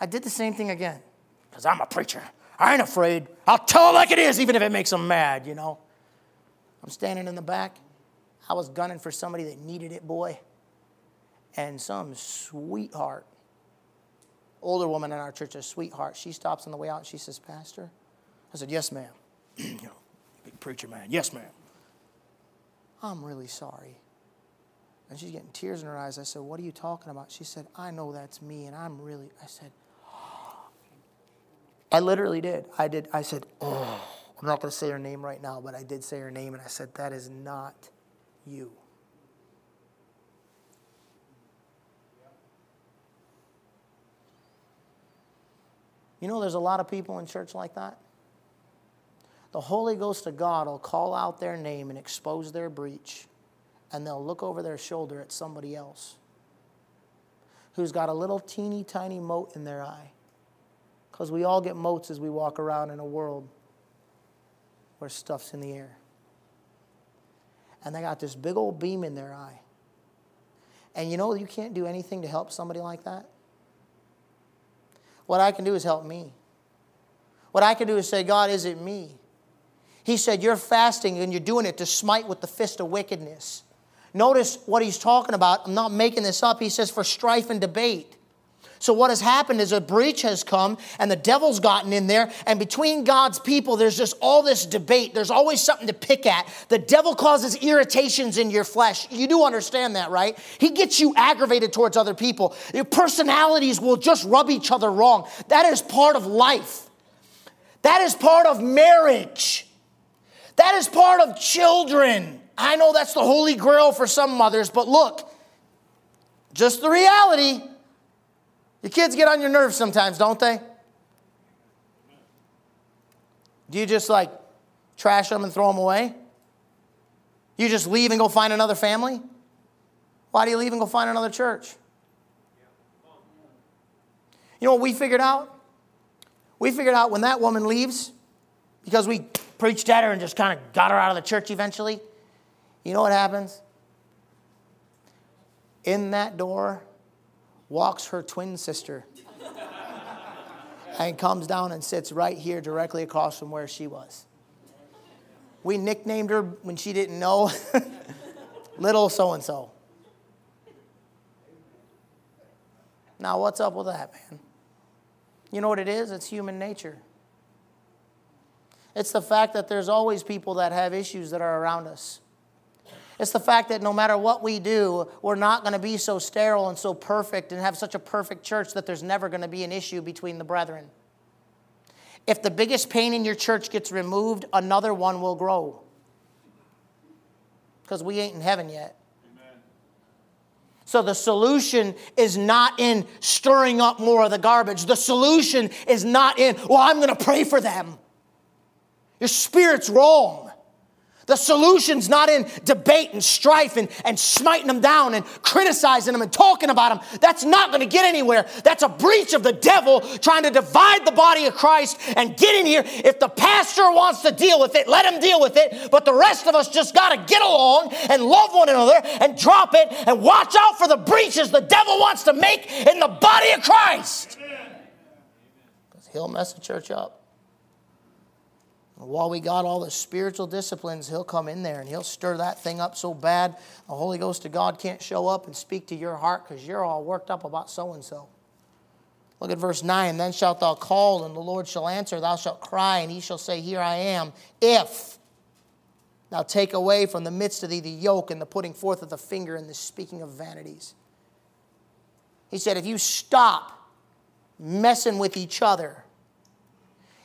I did the same thing again. Because I'm a preacher. I ain't afraid. I'll tell it like it is, even if it makes them mad, you know. I'm standing in the back. I was gunning for somebody that needed it, boy. And some sweetheart, older woman in our church, a sweetheart, she stops on the way out and she says, Pastor? I said, Yes, ma'am. you know, big preacher man. Yes, ma'am. I'm really sorry. And she's getting tears in her eyes. I said, What are you talking about? She said, I know that's me, and I'm really, I said, I literally did. I did. I said, Oh. I'm not going to say her name right now, but I did say her name, and I said, That is not you. You know, there's a lot of people in church like that. The Holy Ghost of God will call out their name and expose their breach, and they'll look over their shoulder at somebody else who's got a little teeny tiny mote in their eye. Because we all get motes as we walk around in a world where stuff's in the air. And they got this big old beam in their eye. And you know, you can't do anything to help somebody like that. What I can do is help me. What I can do is say, God, is it me? He said, You're fasting and you're doing it to smite with the fist of wickedness. Notice what he's talking about. I'm not making this up. He says, For strife and debate. So, what has happened is a breach has come and the devil's gotten in there. And between God's people, there's just all this debate. There's always something to pick at. The devil causes irritations in your flesh. You do understand that, right? He gets you aggravated towards other people. Your personalities will just rub each other wrong. That is part of life, that is part of marriage, that is part of children. I know that's the holy grail for some mothers, but look, just the reality. Your kids get on your nerves sometimes, don't they? Do you just like trash them and throw them away? You just leave and go find another family? Why do you leave and go find another church? You know what we figured out? We figured out when that woman leaves, because we preached at her and just kind of got her out of the church eventually, you know what happens? In that door walks her twin sister and comes down and sits right here directly across from where she was. We nicknamed her when she didn't know Little so and so. Now, what's up with that, man? You know what it is? It's human nature. It's the fact that there's always people that have issues that are around us. It's the fact that no matter what we do, we're not going to be so sterile and so perfect and have such a perfect church that there's never going to be an issue between the brethren. If the biggest pain in your church gets removed, another one will grow. Because we ain't in heaven yet. So the solution is not in stirring up more of the garbage. The solution is not in, well, I'm going to pray for them. Your spirit's wrong. The solution's not in debate and strife and, and smiting them down and criticizing them and talking about them. That's not going to get anywhere. That's a breach of the devil trying to divide the body of Christ and get in here. If the pastor wants to deal with it, let him deal with it. But the rest of us just got to get along and love one another and drop it and watch out for the breaches the devil wants to make in the body of Christ. Because he'll mess the church up. While we got all the spiritual disciplines, he'll come in there and he'll stir that thing up so bad the Holy Ghost of God can't show up and speak to your heart because you're all worked up about so and so. Look at verse 9. Then shalt thou call, and the Lord shall answer. Thou shalt cry, and he shall say, Here I am. If thou take away from the midst of thee the yoke and the putting forth of the finger and the speaking of vanities. He said, If you stop messing with each other,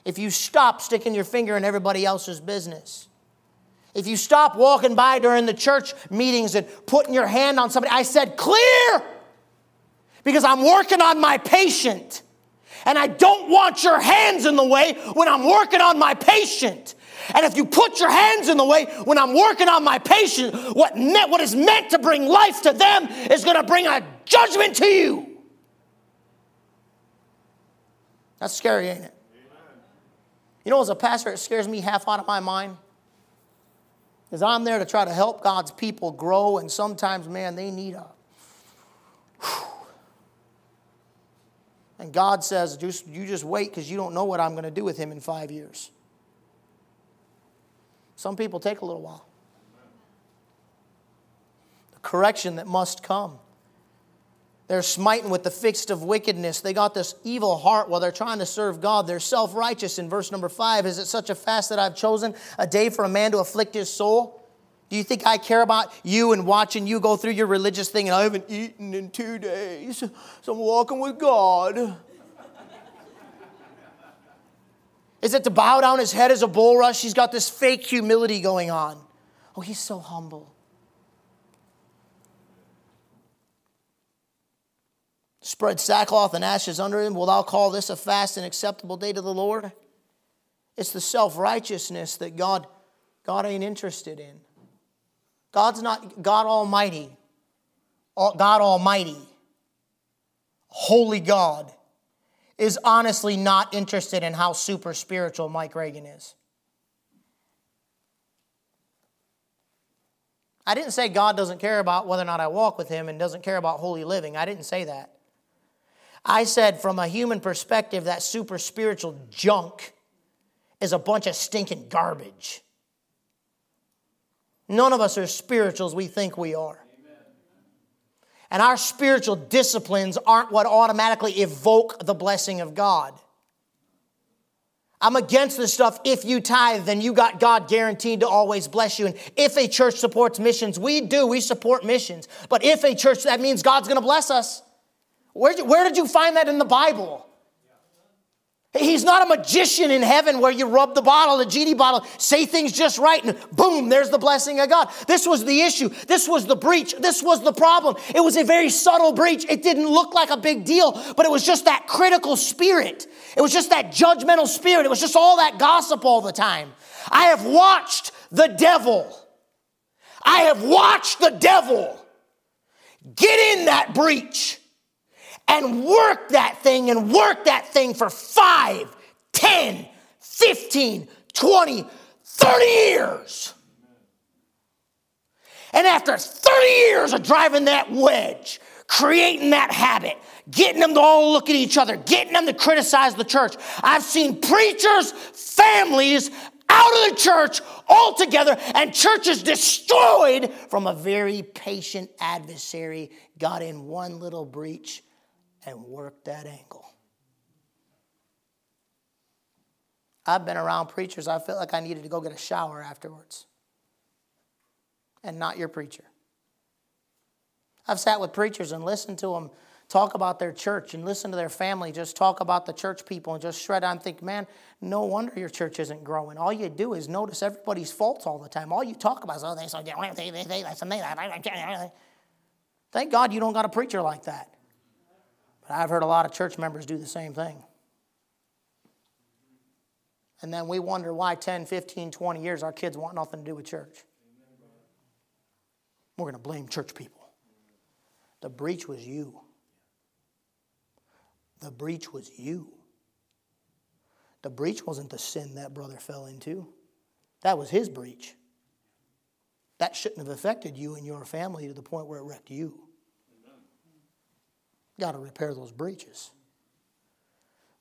if you stop sticking your finger in everybody else's business, if you stop walking by during the church meetings and putting your hand on somebody, I said, clear, because I'm working on my patient. And I don't want your hands in the way when I'm working on my patient. And if you put your hands in the way when I'm working on my patient, what, me- what is meant to bring life to them is going to bring a judgment to you. That's scary, ain't it? You know, as a pastor, it scares me half out of my mind. Because I'm there to try to help God's people grow, and sometimes, man, they need a. And God says, just, you just wait because you don't know what I'm going to do with him in five years. Some people take a little while. The correction that must come. They're smiting with the fixed of wickedness. They got this evil heart while they're trying to serve God. They're self righteous. In verse number five, is it such a fast that I've chosen a day for a man to afflict his soul? Do you think I care about you and watching you go through your religious thing and I haven't eaten in two days, so I'm walking with God? Is it to bow down his head as a bulrush? He's got this fake humility going on. Oh, he's so humble. Spread sackcloth and ashes under him. Will thou call this a fast and acceptable day to the Lord? It's the self righteousness that God, God ain't interested in. God's not God Almighty, God Almighty, Holy God, is honestly not interested in how super spiritual Mike Reagan is. I didn't say God doesn't care about whether or not I walk with Him and doesn't care about holy living. I didn't say that. I said, from a human perspective, that super spiritual junk is a bunch of stinking garbage. None of us are spiritual as we think we are. And our spiritual disciplines aren't what automatically evoke the blessing of God. I'm against this stuff. If you tithe, then you got God guaranteed to always bless you. And if a church supports missions, we do, we support missions. But if a church, that means God's to bless us. Where, where did you find that in the Bible? He's not a magician in heaven where you rub the bottle, the genie bottle, say things just right, and boom, there's the blessing of God. This was the issue. This was the breach. This was the problem. It was a very subtle breach. It didn't look like a big deal, but it was just that critical spirit. It was just that judgmental spirit. It was just all that gossip all the time. I have watched the devil. I have watched the devil get in that breach and work that thing and work that thing for 5, 10, 15, 20, 30 years. And after 30 years of driving that wedge, creating that habit, getting them to all look at each other, getting them to criticize the church, I've seen preachers, families out of the church altogether, and churches destroyed from a very patient adversary got in one little breach and work that angle. I've been around preachers, I felt like I needed to go get a shower afterwards. And not your preacher. I've sat with preachers and listened to them talk about their church and listen to their family just talk about the church people and just shred on think man no wonder your church isn't growing all you do is notice everybody's faults all the time all you talk about is oh they so they they they thank god you don't got a preacher like that I've heard a lot of church members do the same thing. And then we wonder why 10, 15, 20 years our kids want nothing to do with church. We're going to blame church people. The breach was you. The breach was you. The breach wasn't the sin that brother fell into, that was his breach. That shouldn't have affected you and your family to the point where it wrecked you. Got to repair those breaches.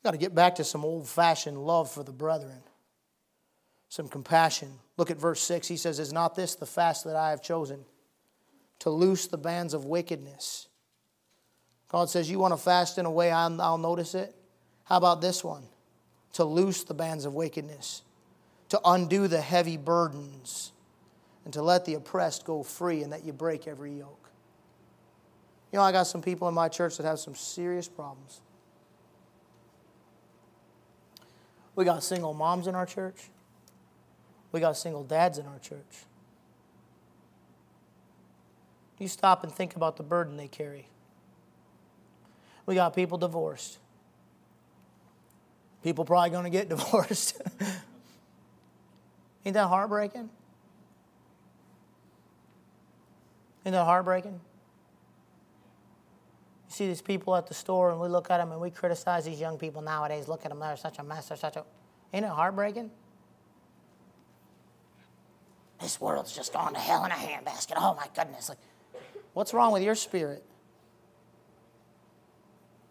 Got to get back to some old fashioned love for the brethren, some compassion. Look at verse 6. He says, Is not this the fast that I have chosen? To loose the bands of wickedness. God says, You want to fast in a way I'll, I'll notice it? How about this one? To loose the bands of wickedness, to undo the heavy burdens, and to let the oppressed go free, and that you break every yoke. You know, I got some people in my church that have some serious problems. We got single moms in our church. We got single dads in our church. You stop and think about the burden they carry. We got people divorced. People probably going to get divorced. Ain't that heartbreaking? Ain't that heartbreaking? See these people at the store and we look at them and we criticize these young people nowadays. Look at them, they're such a mess, they're such a. Ain't it heartbreaking? This world's just gone to hell in a handbasket. Oh my goodness. Like, what's wrong with your spirit?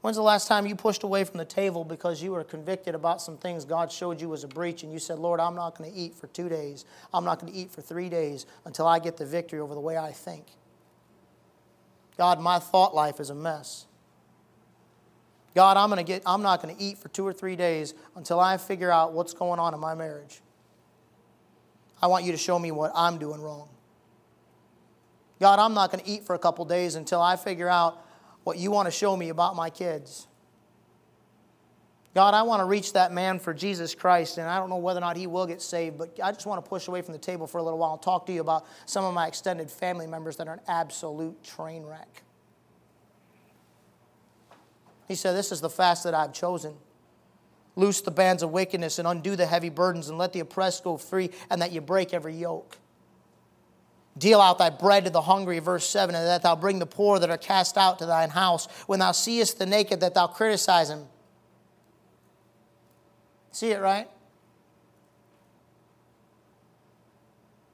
When's the last time you pushed away from the table because you were convicted about some things God showed you was a breach and you said, Lord, I'm not going to eat for two days. I'm not going to eat for three days until I get the victory over the way I think. God, my thought life is a mess. God, I'm, to get, I'm not going to eat for two or three days until I figure out what's going on in my marriage. I want you to show me what I'm doing wrong. God, I'm not going to eat for a couple days until I figure out what you want to show me about my kids. God, I want to reach that man for Jesus Christ, and I don't know whether or not he will get saved, but I just want to push away from the table for a little while and talk to you about some of my extended family members that are an absolute train wreck. He said, This is the fast that I've chosen. Loose the bands of wickedness and undo the heavy burdens, and let the oppressed go free, and that you break every yoke. Deal out thy bread to the hungry, verse 7, and that thou bring the poor that are cast out to thine house. When thou seest the naked, that thou criticize him. See it, right?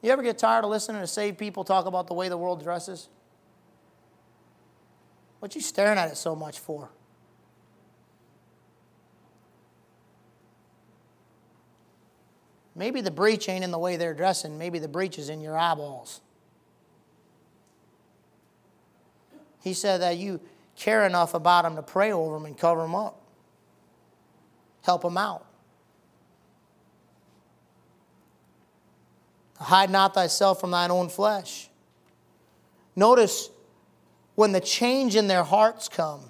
You ever get tired of listening to saved people talk about the way the world dresses? What you staring at it so much for? Maybe the breach ain't in the way they're dressing. Maybe the breach is in your eyeballs. He said that you care enough about them to pray over them and cover them up, help them out. Hide not thyself from thine own flesh. Notice when the change in their hearts come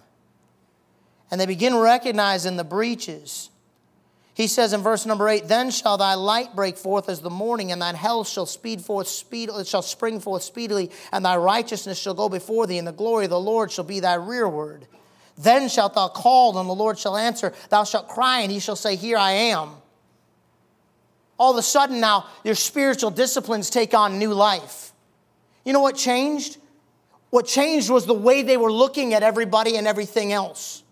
and they begin recognizing the breaches he says in verse number eight, Then shall thy light break forth as the morning, and thine health shall speed forth speed, shall spring forth speedily, and thy righteousness shall go before thee, and the glory of the Lord shall be thy rearward. Then shalt thou call, and the Lord shall answer. Thou shalt cry, and he shall say, Here I am. All of a sudden now, your spiritual disciplines take on new life. You know what changed? What changed was the way they were looking at everybody and everything else.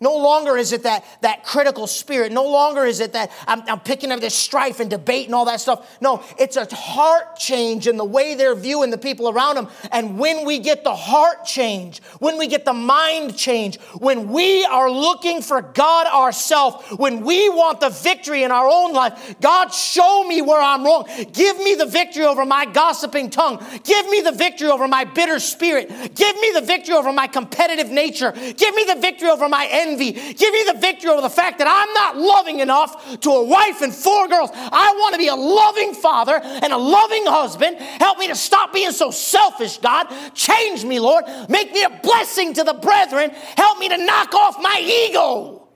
No longer is it that, that critical spirit. No longer is it that I'm, I'm, picking up this strife and debate and all that stuff. No, it's a heart change in the way they're viewing the people around them. And when we get the heart change, when we get the mind change, when we are looking for God ourselves, when we want the victory in our own life, God, show me where I'm wrong. Give me the victory over my gossiping tongue. Give me the victory over my bitter spirit. Give me the victory over my competitive nature. Give me the victory over my envy. Give me the victory over the fact that I'm not loving enough to a wife and four girls. I want to be a loving father and a loving husband. Help me to stop being so selfish, God. Change me, Lord. Make me a blessing to the brethren. Help me to knock off my ego.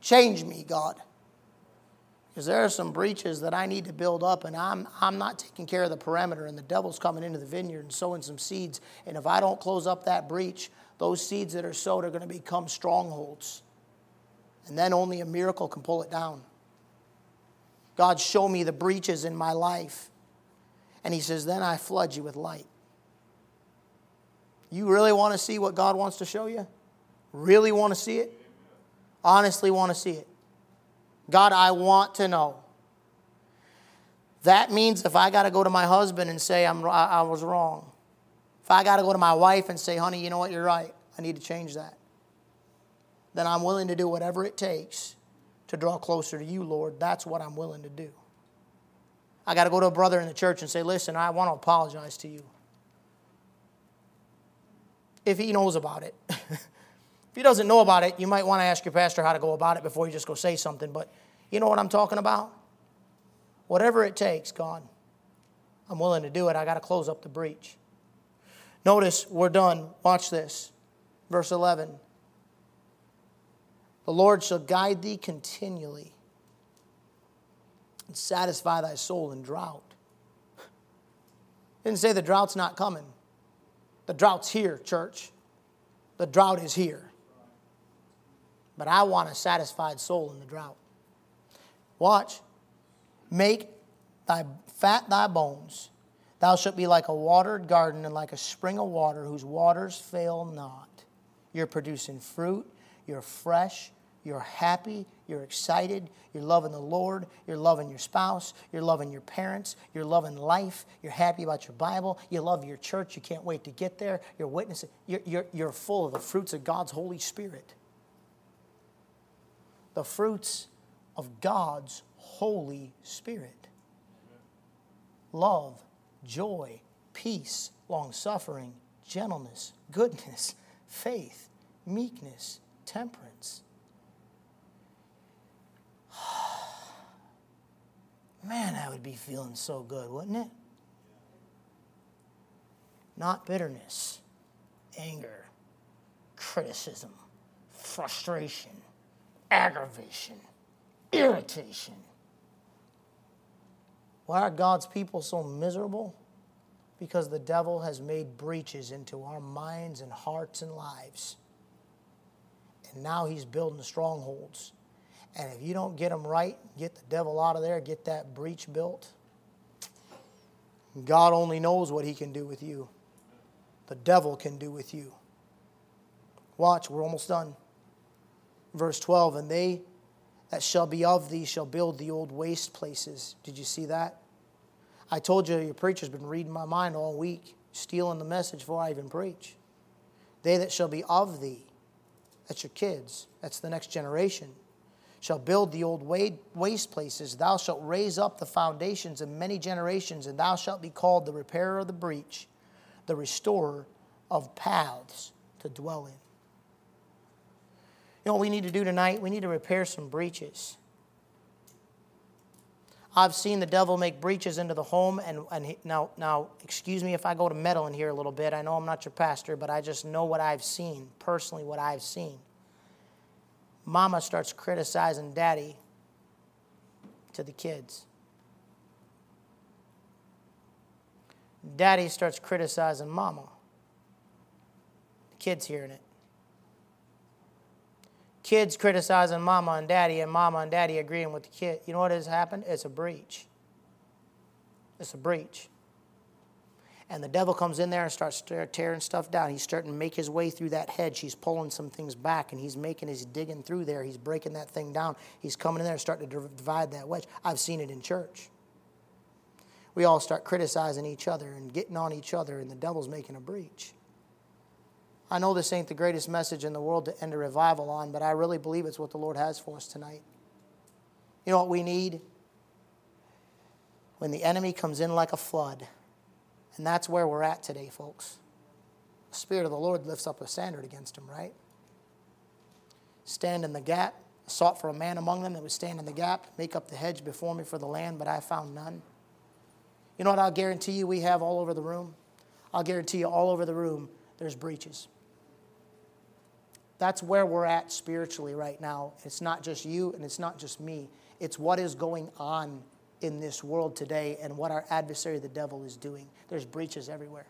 Change me, God. Because there are some breaches that I need to build up, and I'm, I'm not taking care of the perimeter, and the devil's coming into the vineyard and sowing some seeds. And if I don't close up that breach, those seeds that are sowed are going to become strongholds. And then only a miracle can pull it down. God, show me the breaches in my life. And He says, Then I flood you with light. You really want to see what God wants to show you? Really want to see it? Honestly want to see it. God, I want to know. That means if I got to go to my husband and say I'm, I was wrong, if I got to go to my wife and say, honey, you know what, you're right, I need to change that, then I'm willing to do whatever it takes to draw closer to you, Lord. That's what I'm willing to do. I got to go to a brother in the church and say, listen, I want to apologize to you. If he knows about it. if he doesn't know about it, you might want to ask your pastor how to go about it before you just go say something. But you know what I'm talking about? Whatever it takes, God, I'm willing to do it. I got to close up the breach. Notice we're done. Watch this. Verse 11. The Lord shall guide thee continually and satisfy thy soul in drought. Didn't say the drought's not coming. The drought's here, church. The drought is here. But I want a satisfied soul in the drought. Watch. Make thy fat thy bones. Thou shalt be like a watered garden and like a spring of water whose waters fail not. You're producing fruit, you're fresh, you're happy, you're excited, you're loving the Lord, you're loving your spouse, you're loving your parents, you're loving life, you're happy about your Bible, you love your church, you can't wait to get there, you're witnessing, you're, you're, you're full of the fruits of God's Holy Spirit. The fruits of God's Holy Spirit. Love, joy, peace, long suffering, gentleness, goodness, faith, meekness, temperance. Man, I would be feeling so good, wouldn't it? Not bitterness, anger, criticism, frustration, aggravation, irritation. Why are God's people so miserable? Because the devil has made breaches into our minds and hearts and lives. And now he's building strongholds and if you don't get them right, get the devil out of there, get that breach built, God only knows what he can do with you. The devil can do with you. Watch, we're almost done. Verse 12, and they that shall be of thee shall build the old waste places. Did you see that? I told you your preacher's been reading my mind all week, stealing the message before I even preach. They that shall be of thee, that's your kids, that's the next generation shall build the old waste places. Thou shalt raise up the foundations of many generations, and thou shalt be called the repairer of the breach, the restorer of paths to dwell in. You know what we need to do tonight? We need to repair some breaches. I've seen the devil make breaches into the home, and, and he, now, now, excuse me if I go to meddle in here a little bit. I know I'm not your pastor, but I just know what I've seen, personally, what I've seen mama starts criticizing daddy to the kids. Daddy starts criticizing mama. The kid's hearing it. Kids criticizing mama and daddy, and mama and daddy agreeing with the kid. You know what has happened? It's a breach. It's a breach and the devil comes in there and starts tearing stuff down. He's starting to make his way through that hedge. He's pulling some things back, and he's making, he's digging through there. He's breaking that thing down. He's coming in there and starting to divide that wedge. I've seen it in church. We all start criticizing each other and getting on each other, and the devil's making a breach. I know this ain't the greatest message in the world to end a revival on, but I really believe it's what the Lord has for us tonight. You know what we need? When the enemy comes in like a flood, and that's where we're at today, folks. The Spirit of the Lord lifts up a standard against him, right? Stand in the gap. sought for a man among them that would stand in the gap, make up the hedge before me for the land, but I found none. You know what I'll guarantee you we have all over the room? I'll guarantee you all over the room there's breaches. That's where we're at spiritually right now. It's not just you and it's not just me. It's what is going on in this world today and what our adversary, the devil, is doing. There's breaches everywhere.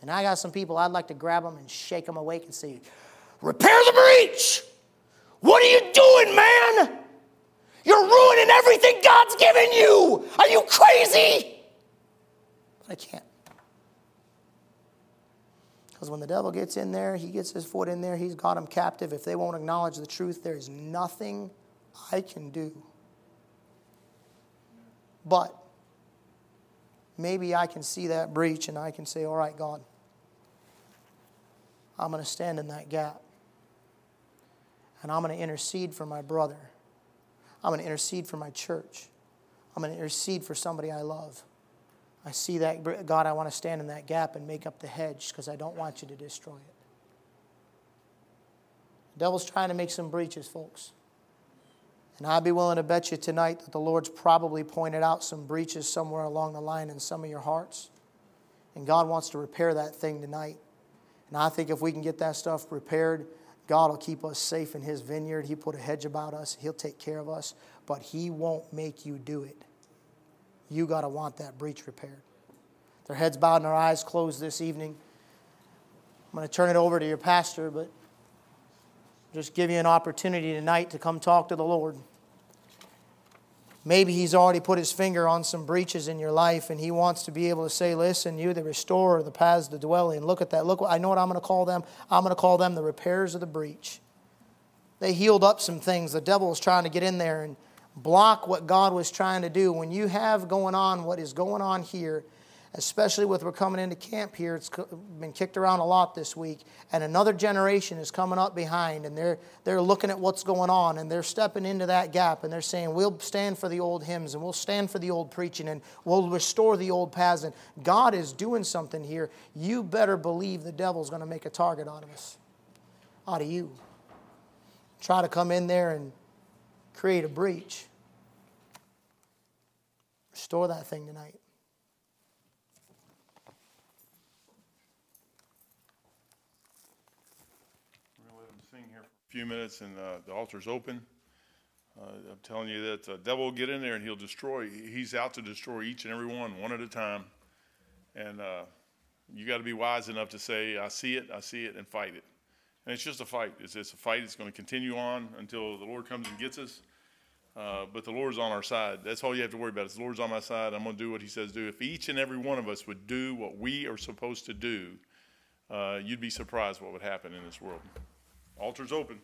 And I got some people I'd like to grab them and shake them awake and say, Repair the breach! What are you doing, man? You're ruining everything God's given you. Are you crazy? But I can't. Because when the devil gets in there, he gets his foot in there, he's got them captive. If they won't acknowledge the truth, there is nothing I can do. But maybe I can see that breach and I can say, All right, God, I'm going to stand in that gap. And I'm going to intercede for my brother. I'm going to intercede for my church. I'm going to intercede for somebody I love. I see that, God, I want to stand in that gap and make up the hedge because I don't want you to destroy it. The devil's trying to make some breaches, folks. And I'd be willing to bet you tonight that the Lord's probably pointed out some breaches somewhere along the line in some of your hearts. And God wants to repair that thing tonight. And I think if we can get that stuff repaired, God will keep us safe in His vineyard. He put a hedge about us, He'll take care of us, but He won't make you do it. You got to want that breach repaired. Their heads bowed and their eyes closed this evening. I'm going to turn it over to your pastor, but just give you an opportunity tonight to come talk to the Lord. Maybe He's already put His finger on some breaches in your life and He wants to be able to say, Listen, you, the restorer, the paths to dwell in. Look at that. Look, I know what I'm going to call them. I'm going to call them the repairs of the breach. They healed up some things. The devil was trying to get in there and block what God was trying to do. When you have going on what is going on here, especially with we're coming into camp here. It's been kicked around a lot this week, and another generation is coming up behind, and they're they're looking at what's going on, and they're stepping into that gap, and they're saying, "We'll stand for the old hymns, and we'll stand for the old preaching, and we'll restore the old paths." And God is doing something here. You better believe the devil's going to make a target out of us, out of you. Try to come in there and create a breach. Restore that thing tonight. We're going to let them sing here for a few minutes and uh, the altar's open. Uh, I'm telling you that the devil will get in there and he'll destroy. He's out to destroy each and every one, one at a time. And uh, you got to be wise enough to say, I see it, I see it, and fight it. And it's just a fight. It's, it's a fight. It's going to continue on until the Lord comes and gets us. Uh, but the Lord's on our side. That's all you have to worry about. Is the Lord's on my side. I'm going to do what He says do. If each and every one of us would do what we are supposed to do, uh, you'd be surprised what would happen in this world. Altar's open.